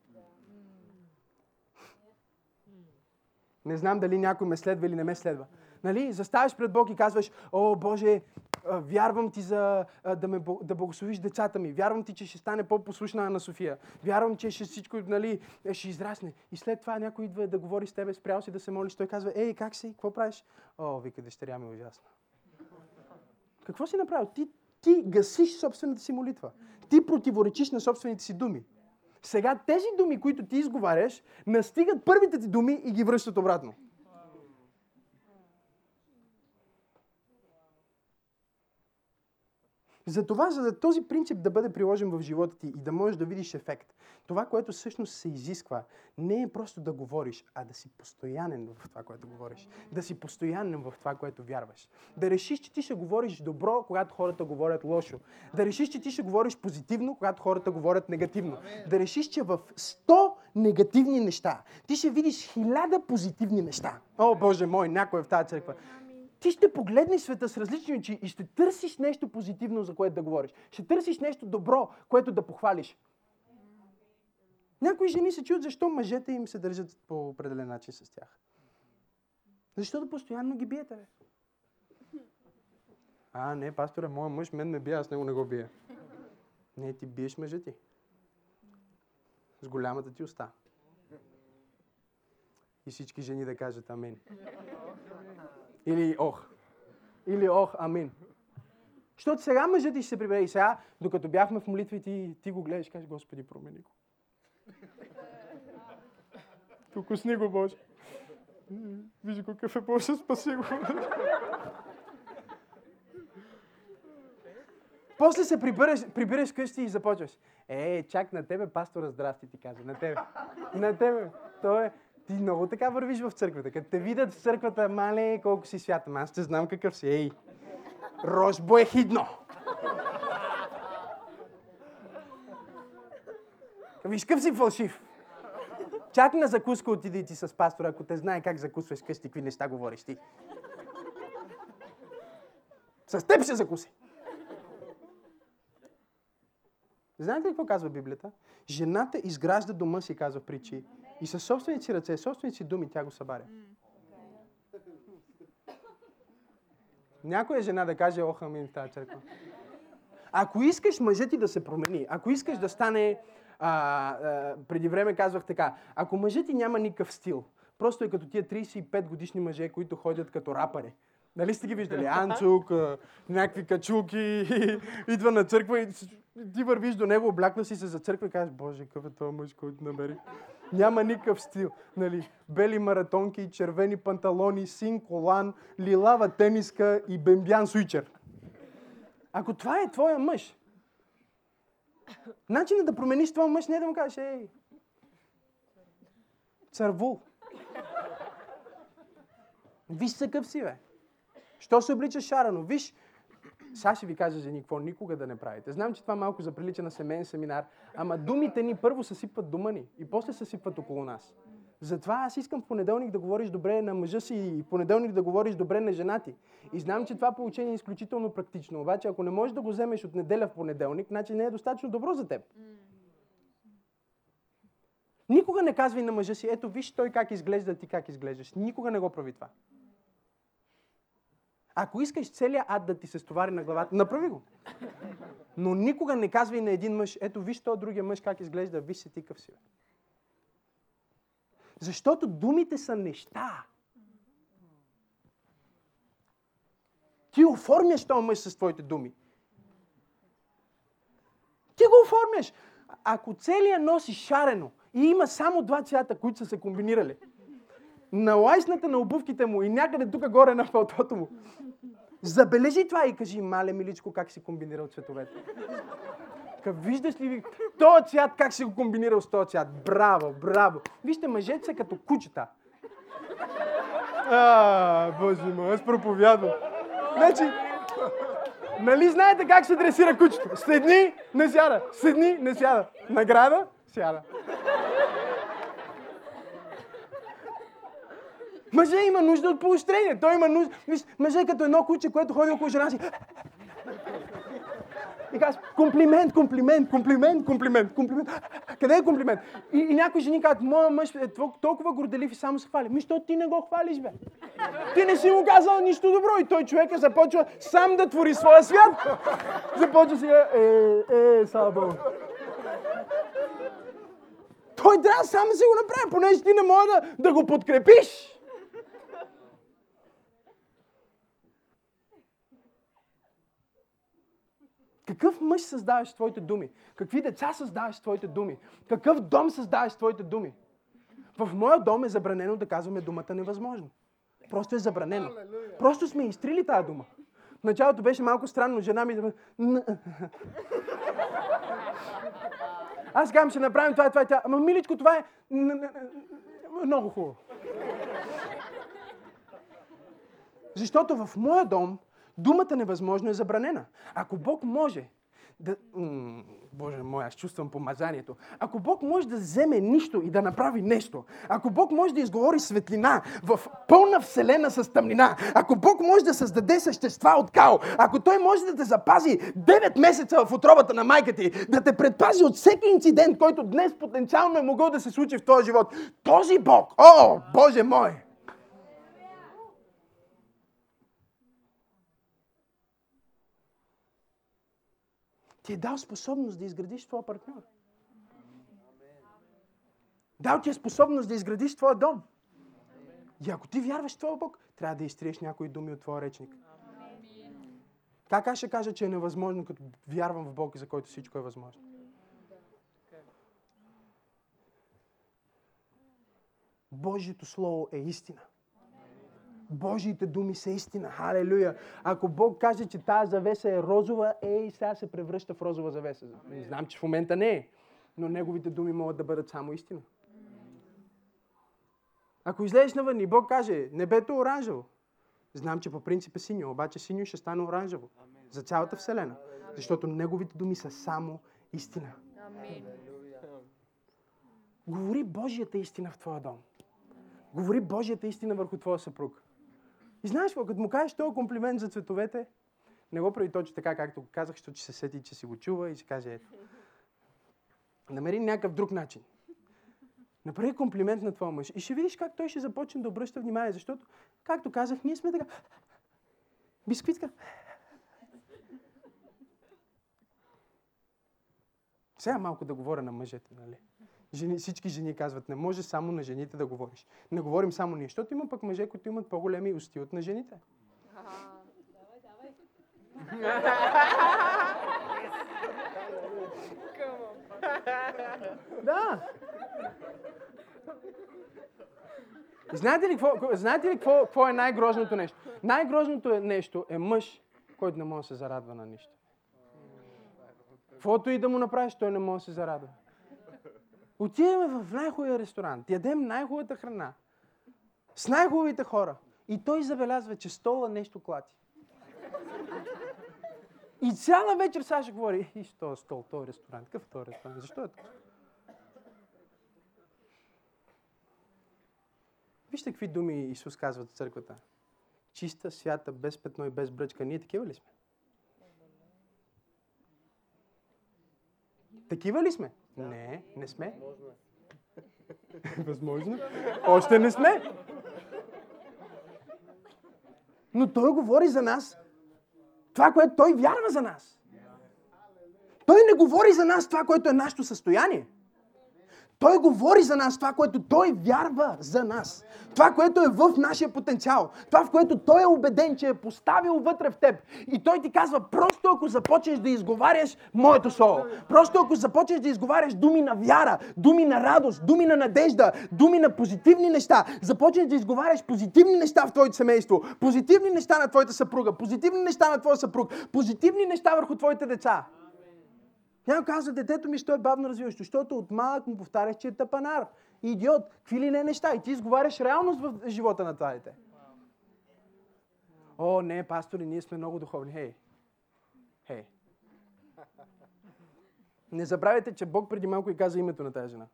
Не знам дали някой ме следва или не ме следва. Нали? Заставаш пред Бог и казваш, о Боже, вярвам ти за да, ме, да благословиш децата ми. Вярвам ти, че ще стане по-послушна на София. Вярвам, че ще всичко нали, ще израсне. И след това някой идва да говори с тебе, спрял си да се молиш. Той казва, ей, как си? Какво правиш? О, вика, дъщеря ми е ужасна. Какво си направил? Ти, ти гасиш собствената си молитва. Ти противоречиш на собствените си думи. Сега тези думи, които ти изговаряш, настигат първите ти думи и ги връщат обратно. Затова, за да този принцип да бъде приложен в живота ти и да можеш да видиш ефект, това, което всъщност се изисква, не е просто да говориш, а да си постоянен в това, което говориш. Да си постоянен в това, което вярваш. Да решиш, че ти ще говориш добро, когато хората говорят лошо. Да решиш, че ти ще говориш позитивно, когато хората говорят негативно. Да решиш, че в 100 негативни неща ти ще видиш хиляда позитивни неща. О, Боже мой, някой е в тази църква ти ще погледнеш света с различни очи и ще търсиш нещо позитивно, за което да говориш. Ще търсиш нещо добро, което да похвалиш. Някои жени се чуят защо мъжете им се държат по определен начин с тях. Защото постоянно ги биете. Бе. А, не, пасторе, моят мъж мен ме бие, аз него не го бия. Не, ти биеш мъжа ти. С голямата ти уста. И всички жени да кажат амин. Или ох. Или ох, амин. Защото сега мъжът ти ще се прибере и сега, докато бяхме в молитви, ти, ти го гледаш и кажеш, Господи, промени го. Покусни го, Боже. Виж какъв е Боже, спаси го. После се прибираш, прибираш къщи и започваш. Е, чак на тебе пастора здрасти ти каза. На тебе. На тебе. Той е, ти много така вървиш в църквата. Като те видят в църквата, мале, колко си свят. Аз те знам какъв си. Ей, рожбо е хидно. Виж какъв си фалшив. Чак на закуска отиди ти с пастора, ако те знае как закусваш къщи, какви неща говориш ти. С теб ще закуси. Знаете ли какво казва Библията? Жената изгражда дома си, казва притчи. И със собствените си ръце, собствените си думи тя го събаря. Някоя жена да каже, ох, амин в тази църква. Ако искаш мъжът ти да се промени, ако искаш да стане, а, а, преди време казвах така, ако мъжът ти няма никакъв стил, просто е като тия 35 годишни мъже, които ходят като рапари. Нали сте ги виждали? Анцук, някакви качулки, идва на църква и ти вървиш до него, облякна си се за църква и кажеш, Боже, какъв е този мъж, който намери. Няма никакъв стил. Нали? Бели маратонки, червени панталони, син колан, лилава тениска и бембян суичер. Ако това е твоя мъж, начинът да промениш твоя мъж не е да му кажеш, ей, цървул. Виж се къв си, бе. Що се обличаш шарано? Виж, сега ще ви кажа, жени, какво никога да не правите. Знам, че това малко заприлича на семейен семинар, ама думите ни първо съсипват дома ни и после съсипват около нас. Затова аз искам в понеделник да говориш добре на мъжа си и в понеделник да говориш добре на жена ти. И знам, че това получение е изключително практично. Обаче, ако не можеш да го вземеш от неделя в понеделник, значи не е достатъчно добро за теб. Никога не казвай на мъжа си, ето виж той как изглежда, ти как изглеждаш. Никога не го прави това. Ако искаш целият ад да ти се стовари на главата, направи го. Но никога не казвай на един мъж, ето виж този другия мъж как изглежда, виж се ти къв си. Защото думите са неща. Ти оформяш този мъж с твоите думи. Ти го оформяш. Ако целият носи шарено и има само два цвята, които са се комбинирали, на лайсната на обувките му и някъде тук горе на фалтото му. Забележи това и кажи, мале миличко, как си комбинирал цветовете. Как виждаш ли този цвят, как си го комбинирал с този цвят? Браво, браво. Вижте, мъжете са като кучета. А, боже мой, аз проповядвам. Значи, Нали знаете как се дресира кучето? Седни, не сяда. Седни, не сяда. Награда, сяда. Мъже има нужда от поощрение. Той има нужда. Виж, мъже е като едно куче, което ходи около жена си. И казва, комплимент, комплимент, комплимент, комплимент, комплимент. Къде е комплимент? И, и някои жени казват, моя мъж е толкова горделив и само се хвали. Ми, що ти не го хвалиш, бе? Ти не си му казал нищо добро и той човека започва сам да твори своя свят. Започва сега, е, е, слава Богу. Той трябва сам да си го направи, понеже ти не може да, да го подкрепиш. Какъв мъж създаваш с твоите думи? Какви деца създаваш с твоите думи? Какъв дом създаваш с твоите думи? В моя дом е забранено да казваме думата невъзможно. Просто е забранено. Просто сме изтрили тази дума. В началото беше малко странно. Жена ми. Аз казвам, ще направим това, това и това. Ама миличко, това е много хубаво. Защото в моя дом Думата невъзможно е забранена. Ако Бог може да... Боже мой, аз чувствам помазанието. Ако Бог може да вземе нищо и да направи нещо, ако Бог може да изговори светлина в пълна вселена с тъмнина, ако Бог може да създаде същества от као, ако Той може да те запази 9 месеца в отробата на майка ти, да те предпази от всеки инцидент, който днес потенциално е могъл да се случи в този живот, този Бог, о, Боже мой, ти е дал способност да изградиш твоя партньор. Дал ти е способност да изградиш твоя дом. И ако ти вярваш в твоя Бог, трябва да изтриеш някои думи от твоя речник. Как аз ще кажа, че е невъзможно, като вярвам в Бог, за който всичко е възможно? Божието Слово е истина. Божиите думи са истина. Халелуя. Ако Бог каже, че тази завеса е розова, ей, сега се превръща в розова завеса. Не знам, че в момента не е. Но Неговите думи могат да бъдат само истина. Ако излезеш навън и Бог каже, небето е оранжево, знам, че по принцип е синьо, обаче синьо ще стане оранжево. За цялата Вселена. Защото Неговите думи са само истина. Говори Божията истина в твоя дом. Говори Божията истина върху твоя съпруг. И знаеш какво, като му кажеш този комплимент за цветовете, не го прави точно така, както казах, защото че се сети, че си го чува и си каже ето. Намери някакъв друг начин. Направи комплимент на твоя мъж и ще видиш как той ще започне да обръща внимание, защото, както казах, ние сме така. Бисквитка. Сега малко да говоря на мъжете, нали? Жени, всички жени казват, не може само на жените да говориш. Не говорим само ние, защото има пък мъже, които имат по-големи усти от на жените. да. Знаете ли, какво, знаете ли какво, какво е най-грозното нещо? Най-грозното е нещо е мъж, който не може да се зарадва на нищо. Каквото и да му направиш, той не може да се зарадва. Отиваме в най-хубавия ресторант, ядем най-хубавата храна, с най-хубавите хора. И той забелязва, че стола нещо клати. И цяла вечер ще говори, и що стол, този ресторант, какъв този ресторант, защо е това? Вижте какви думи Исус казва в църквата. Чиста, свята, без петно и без бръчка. Ние такива ли сме? Такива ли сме? Не, не сме. Възможно. Още не сме. Но той говори за нас това, което той вярва за нас. Той не говори за нас това, което е нашето състояние. Той говори за нас това, което Той вярва за нас. Това, което е в нашия потенциал. Това, в което Той е убеден, че е поставил вътре в теб. И Той ти казва, просто ако започнеш да изговаряш моето слово. Просто ако започнеш да изговаряш думи на вяра, думи на радост, думи на надежда, думи на позитивни неща. Започнеш да изговаряш позитивни неща в твоето семейство, позитивни неща на твоята съпруга, позитивни неща на твоя съпруг, позитивни неща върху твоите деца. Някой казва, детето ми, що е бавно развиващо, защото от малък му повтаряш, че е тъпанар, идиот, какви ли не неща. И ти изговаряш реалност в живота на това дете. О, не, пастори, ние сме много духовни. Хей, Хей. Не забравяйте, че Бог преди малко и каза името на тази жена.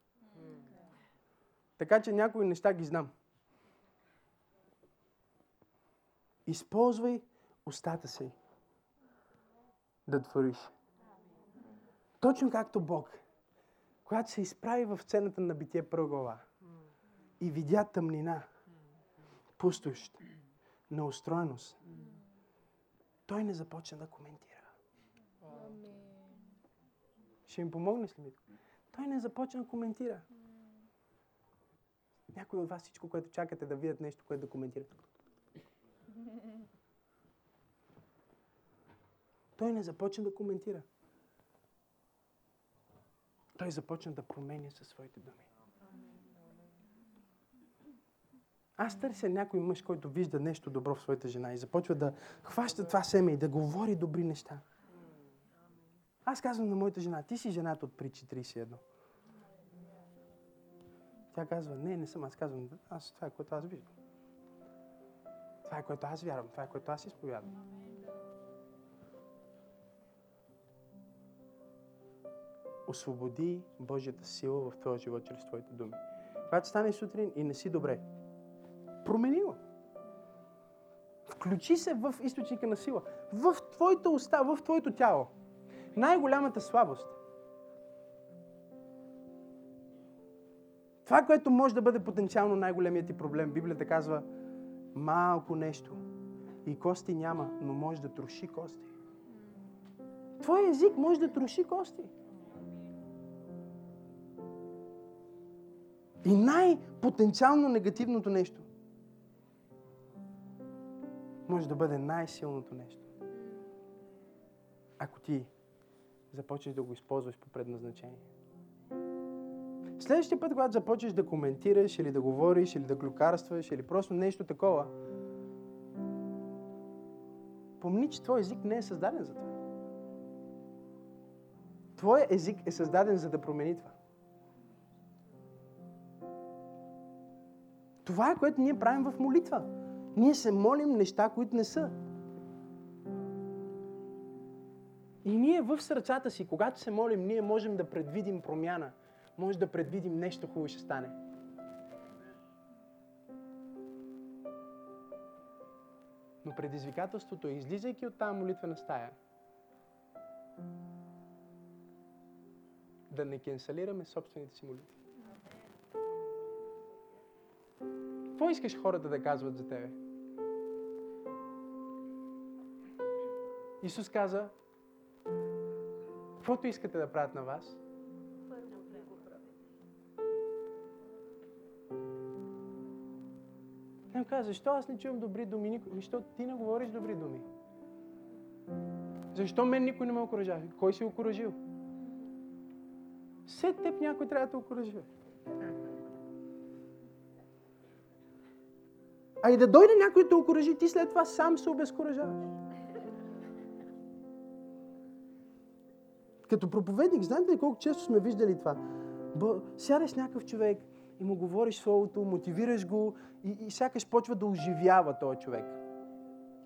Така че някои неща ги знам. Използвай устата си да твориш. Точно както Бог, когато се изправи в сцената на битие първа и видя тъмнина, пустош, неустроеност, той не започна да коментира. Ще им помогнеш ли ми? Той не започна да коментира. Някой от вас всичко, което чакате да видят нещо, което да коментират. Той не започна да коментира. Той започна да променя със своите думи. Аз търся някой мъж, който вижда нещо добро в своята жена и започва да хваща това семе и да говори добри неща. Аз казвам на моята жена, ти си жената от притчи 31. Тя казва, не, не съм. Аз казвам, аз, това е което аз виждам. Това е което аз вярвам, това е което аз изповядвам. Освободи Божията сила в твоя живот чрез твоите думи. Когато стане сутрин и не си добре, промени го. Включи се в източника на сила. В твоята уста, в твоето тяло. Най-голямата слабост. Това, което може да бъде потенциално най-големият ти проблем, Библията казва малко нещо. И кости няма, но може да троши кости. Твой език може да троши кости. И най-потенциално негативното нещо може да бъде най-силното нещо. Ако ти започнеш да го използваш по предназначение. Следващия път, когато започнеш да коментираш или да говориш, или да глюкарстваш, или просто нещо такова, помни, че твой език не е създаден за това. Твоя език е създаден за да промени това. Това е което ние правим в молитва. Ние се молим неща, които не са. И ние в сърцата си, когато се молим, ние можем да предвидим промяна. Може да предвидим нещо хубаво ще стане. Но предизвикателството е, излизайки от тази молитвена стая, да не кенсалираме собствените си молитви. Какво искаш хората да казват за тебе? Исус каза, каквото искате да правят на вас, Той каза, защо аз не чувам добри думи? Никой? Защо ти не говориш добри думи? Защо мен никой не ме окоръжава? Кой си окоръжил? Все теб някой трябва да те окоръжи. А и да дойде някой да те окоръжи, ти след това сам се обезкуражаваш. Като проповедник, знаете ли колко често сме виждали това? Сядаш с някакъв човек и му говориш словото, мотивираш го и, и сякаш почва да оживява този човек.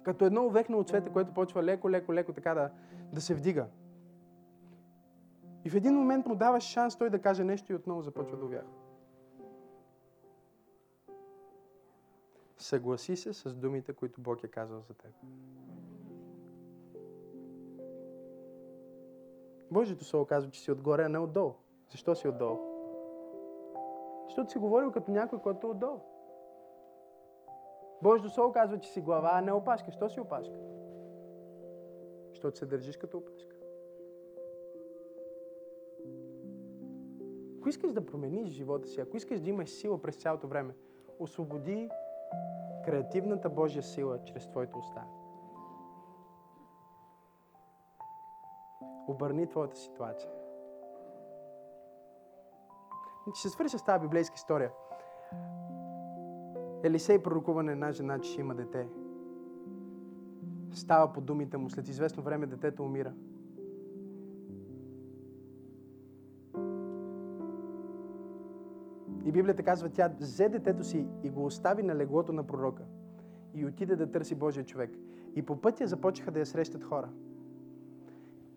Като едно увехна от цвете, което почва леко, леко, леко така да, да се вдига. И в един момент му даваш шанс той да каже нещо и отново започва да увяха. Съгласи се с думите, които Бог е казал за теб. Божието Слово казва, че си отгоре, а не отдолу. Защо си отдолу? Защото си говорил като някой, който е отдолу. Божието Слово казва, че си глава, а не опашка. Що си опашка? Защото се държиш като опашка. Ако искаш да промениш живота си, ако искаш да имаш сила през цялото време, освободи креативната Божия сила чрез твоите уста. Обърни твоята ситуация. Ще свърша с тази библейска история. Елисей пророкува на една жена, че ще има дете. Става по думите му. След известно време детето умира. И Библията казва, тя взе детето си и го остави на леглото на пророка. И отиде да търси Божия човек. И по пътя започнаха да я срещат хора.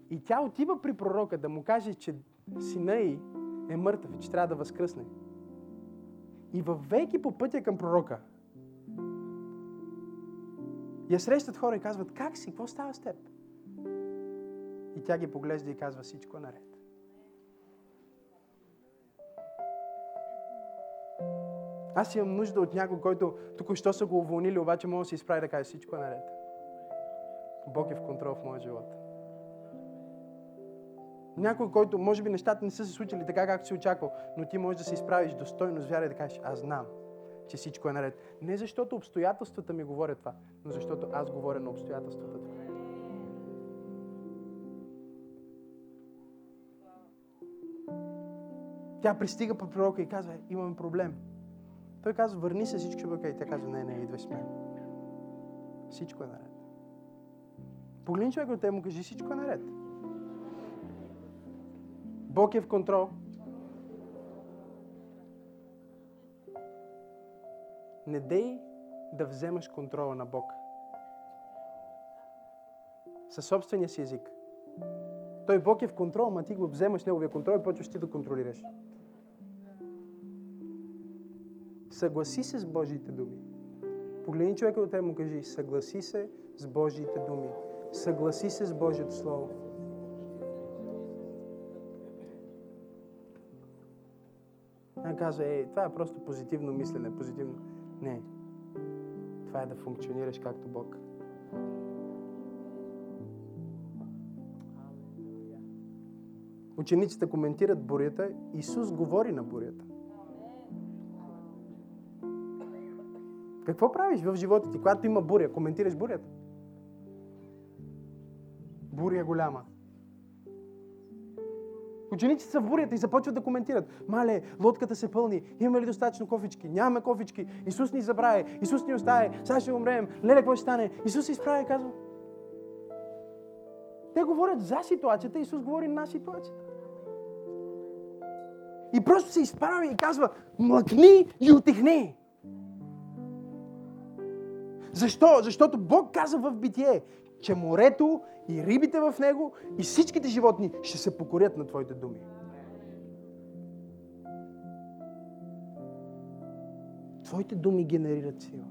И тя отива при пророка да му каже, че сина й е мъртъв и че трябва да възкръсне. И във веки по пътя към пророка, я срещат хора и казват, как си, какво става с теб? И тя ги поглежда и казва, всичко наред. Аз имам нужда от някой, който тук що са го уволнили, обаче може да се изправи да каже, всичко е наред. Бог е в контрол в моя живот. Някой, който може би нещата не са се случили така, както си очаквал, но ти можеш да се изправиш достойно с вяра и да кажеш, аз знам, че всичко е наред. Не защото обстоятелствата ми говорят това, но защото аз говоря на обстоятелствата. Тя пристига по пророка и казва, имаме проблем. Той казва, върни се, всичко ще бъде. И тя казва, не, не, идвай с мен. Всичко е наред. Погледни човек от те му кажи, всичко е наред. Бог е в контрол. Не дей да вземаш контрола на Бог. Със собствения си език. Той Бог е в контрол, ма ти го вземаш неговия контрол и почваш ти да контролираш. Съгласи се с Божиите думи. Погледни човека от тебе му кажи, съгласи се с Божиите думи. Съгласи се с Божието Слово. Тя казва, ей, това е просто позитивно мислене, позитивно. Не. Това е да функционираш както Бог. Учениците коментират бурята, Исус говори на бурята. Какво правиш в живота ти, когато има буря? Коментираш бурята. Буря голяма. Учениците са в бурята и започват да коментират. Мале, лодката се пълни. Имаме ли достатъчно кофички? Нямаме кофички. Исус ни забрави. Исус ни остави. Сега ще умрем. Леле, какво ще стане? Исус се изправя и казва. Те говорят за ситуацията, Исус говори на ситуацията. И просто се изправя и казва, млъкни и отихни. Защо? Защото Бог каза в битие, че морето и рибите в него и всичките животни ще се покорят на Твоите думи. Твоите думи генерират сила.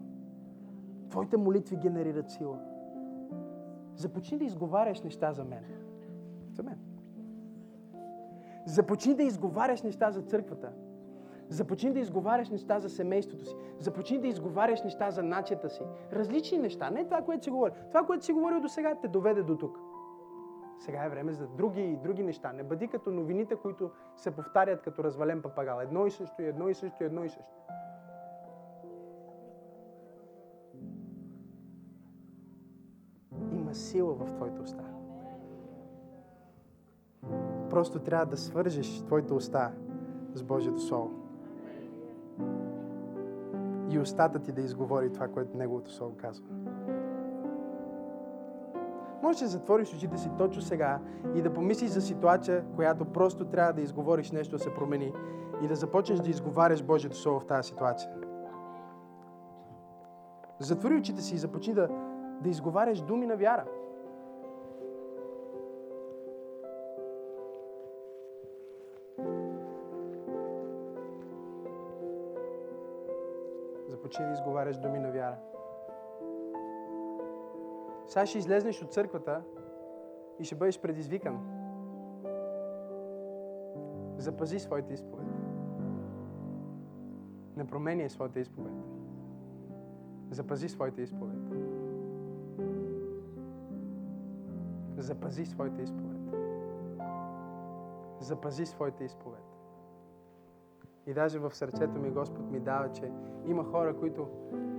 Твоите молитви генерират сила. Започни да изговаряш неща за мен. За мен. Започни да изговаряш неща за църквата. Започни да изговаряш неща за семейството си. Започни да изговаряш неща за начета си. Различни неща. Не това, което си говори. Това, което си говорил до сега, те доведе до тук. Сега е време за други, други неща. Не бъди като новините, които се повтарят като развален папагал. Едно и също, едно и също, едно и също. Има сила в твоите уста. Просто трябва да свържеш твоите уста с Божието Слово и устата ти да изговори това, което Неговото Слово казва. Може да затвориш очите си точно сега и да помислиш за ситуация, която просто трябва да изговориш нещо да се промени и да започнеш да изговаряш Божието Слово в тази ситуация. Затвори очите си и започни да, да изговаряш думи на вяра. Започни да изговаряш думи на вяра. Сега ще излезнеш от църквата и ще бъдеш предизвикан. Запази своите изповед. Не променяй своята изповед. Запази своите изповед. Запази своите изповед. Запази своите изповед. И даже в сърцето ми Господ ми дава, че има хора, които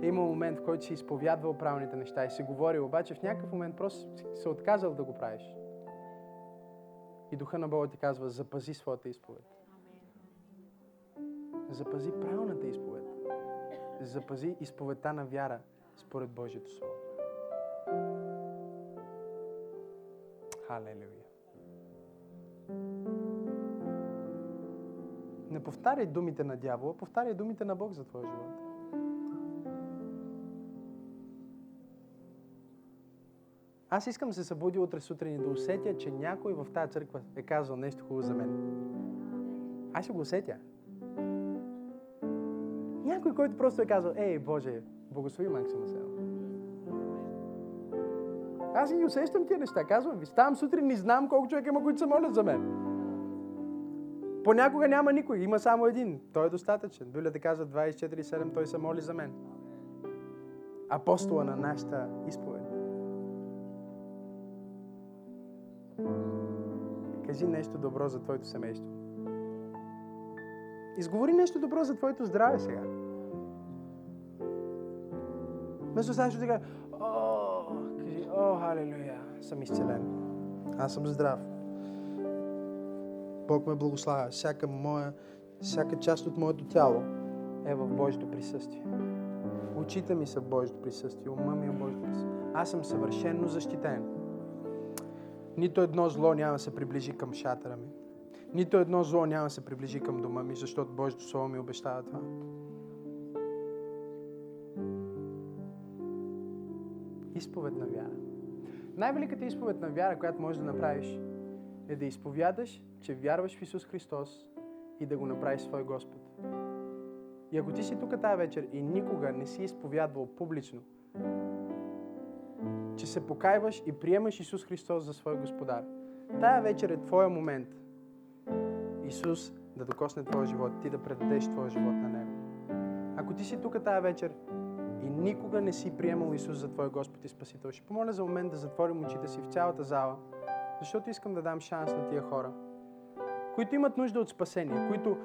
има момент, в който си изповядвал правилните неща и си говорил, обаче в някакъв момент просто се отказал да го правиш. И Духа на Бога ти казва, запази своята изповед. Запази правилната изповед. Запази изповедта на вяра според Божието Слово. Халелуя. Не повтаряй думите на дявола, повтаряй думите на Бог за твоя живот. Аз искам да се събуди утре сутрин и да усетя, че някой в тази църква е казал нещо хубаво за мен. Аз ще го усетя. Някой, който просто е казал, ей, Боже, благослови Максима сега. Аз ги усещам тия неща. Казвам ви, ставам сутрин и знам колко човек има, които се молят за мен. Понякога няма никой, има само един. Той е достатъчен. Библията казва 24-7, той се моли за мен. Апостола на нашата изповед. Кажи нещо добро за твоето семейство. Изговори нещо добро за твоето здраве сега. Вместо сега ще кажа, о, кажи, о, халелуя, съм изцелен. Аз съм здрав. Бог ме благославя. Всяка моя, всяка част от моето тяло е в Божието присъствие. Очите ми са в Божието присъствие, ума ми е в Божието присъствие. Аз съм съвършенно защитен. Нито едно зло няма да се приближи към шатъра ми. Нито едно зло няма да се приближи към дома ми, защото Божието Слово ми обещава това. Изповед на вяра. Най-великата изповед на вяра, която можеш да направиш, е да изповядаш, че вярваш в Исус Христос и да го направиш свой Господ. И ако ти си тук тази вечер и никога не си изповядвал публично, че се покайваш и приемаш Исус Христос за свой Господар, тая вечер е твоя момент Исус да докосне твоя живот, ти да предадеш твоя живот на Него. Ако ти си тук тази вечер и никога не си приемал Исус за твой Господ и Спасител, ще помоля за момент да затворим очите си в цялата зала, защото искам да дам шанс на тия хора, които имат нужда от спасение, които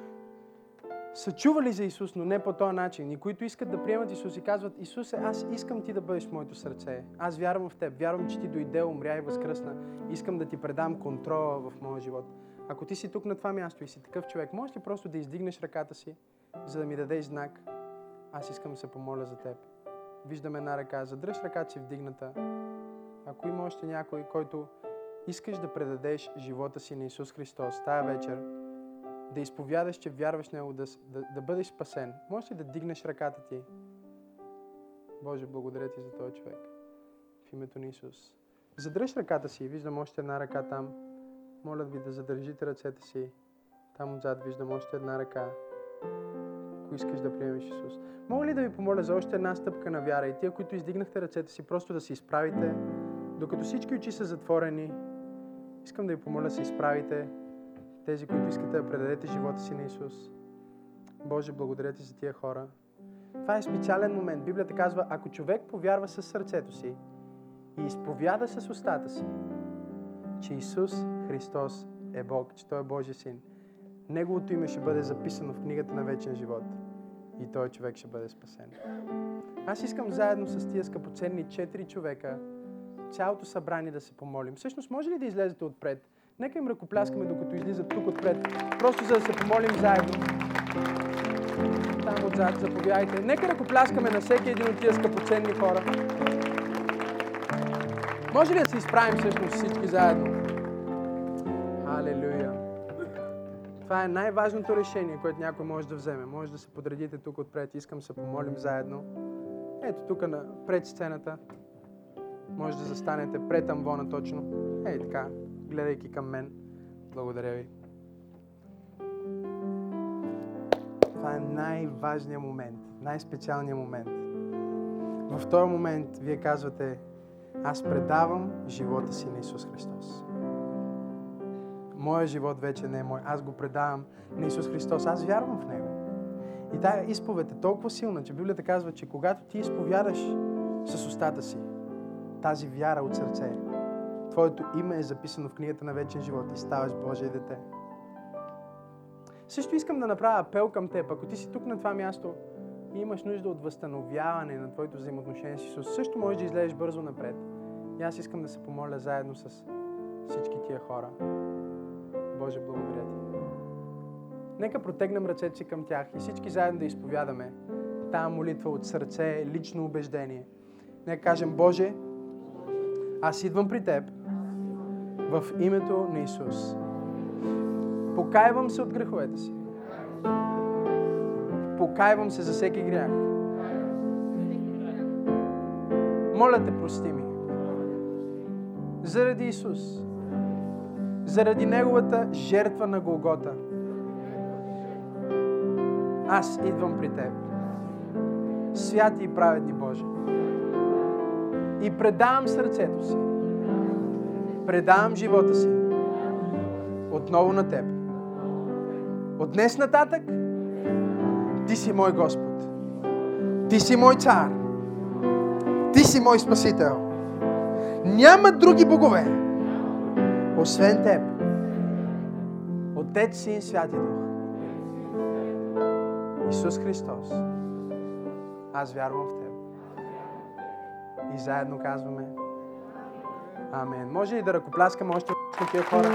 са чували за Исус, но не по този начин, и които искат да приемат Исус и казват, Исусе, аз искам ти да бъдеш в моето сърце. Аз вярвам в теб, вярвам, че ти дойде, умря и възкръсна. Искам да ти предам контрола в моя живот. Ако ти си тук на това място и си такъв човек, можеш ли просто да издигнеш ръката си, за да ми дадеш знак? Аз искам да се помоля за теб. Виждам една ръка, задръж ръката си вдигната. Ако има още някой, който искаш да предадеш живота си на Исус Христос тая вечер, да изповядаш, че вярваш в Него, да, да, да бъдеш спасен, можеш ли да дигнеш ръката ти? Боже, благодаря ти за този човек. В името на Исус. Задръж ръката си. Виждам още една ръка там. Моля ви да задържите ръцете си. Там отзад виждам още една ръка. Ако искаш да приемеш Исус. Мога ли да ви помоля за още една стъпка на вяра и тия, които издигнахте ръцете си, просто да се изправите, докато всички очи са затворени. Искам да ви помоля да се изправите, тези, които искате да предадете живота си на Исус. Боже, благодаря ти за тия хора. Това е специален момент. Библията казва, ако човек повярва със сърцето си и изповяда с устата си, че Исус Христос е Бог, че Той е Божия син, Неговото име ще бъде записано в книгата на вечен живот и той човек ще бъде спасен. Аз искам заедно с тия скъпоценни четири човека цялото събрание да се помолим. Всъщност, може ли да излезете отпред? Нека им ръкопляскаме, докато излизат тук отпред. Просто за да се помолим заедно. Там отзад, заповядайте. Нека ръкопляскаме на всеки един от тия скъпоценни хора. Може ли да се изправим всъщност всички заедно? Алелуя! Това е най-важното решение, което някой може да вземе. Може да се подредите тук отпред. Искам да се помолим заедно. Ето тук на пред сцената. Може да застанете пред амвона точно. Ей така, гледайки към мен. Благодаря ви. Това е най-важният момент, най-специалният момент. В този момент вие казвате, аз предавам живота си на Исус Христос. Моя живот вече не е мой. Аз го предавам на Исус Христос. Аз вярвам в Него. И тая изповед е толкова силна, че Библията казва, че когато ти изповядаш с устата си тази вяра от сърце, Твоето име е записано в книгата на вечен живот и ставаш Божие дете. Също искам да направя апел към теб. Ако ти си тук на това място и имаш нужда от възстановяване на твоето взаимоотношение с Исус, също можеш да излезеш бързо напред. И аз искам да се помоля заедно с всички тия хора. Боже, благодаря ти. Нека протегнем ръцете си към тях и всички заедно да изповядаме тази молитва от сърце, лично убеждение. Нека кажем, Боже, аз идвам при Теб в името на Исус. Покайвам се от греховете си. Покайвам се за всеки грях. Моля те, прости ми. Заради Исус. Заради Неговата жертва на Голгота. Аз идвам при Теб. Святи и праведни Боже. И предавам сърцето си. Предавам живота си. Отново на Теб. От днес нататък Ти си мой Господ. Ти си мой цар. Ти си мой Спасител. Няма други богове, освен Теб. Отец, Син, Святи Дух. Исус Христос. Аз вярвам в Теб. И заедно казваме Амен. Може ли да ръкопляскаме още на тия хора?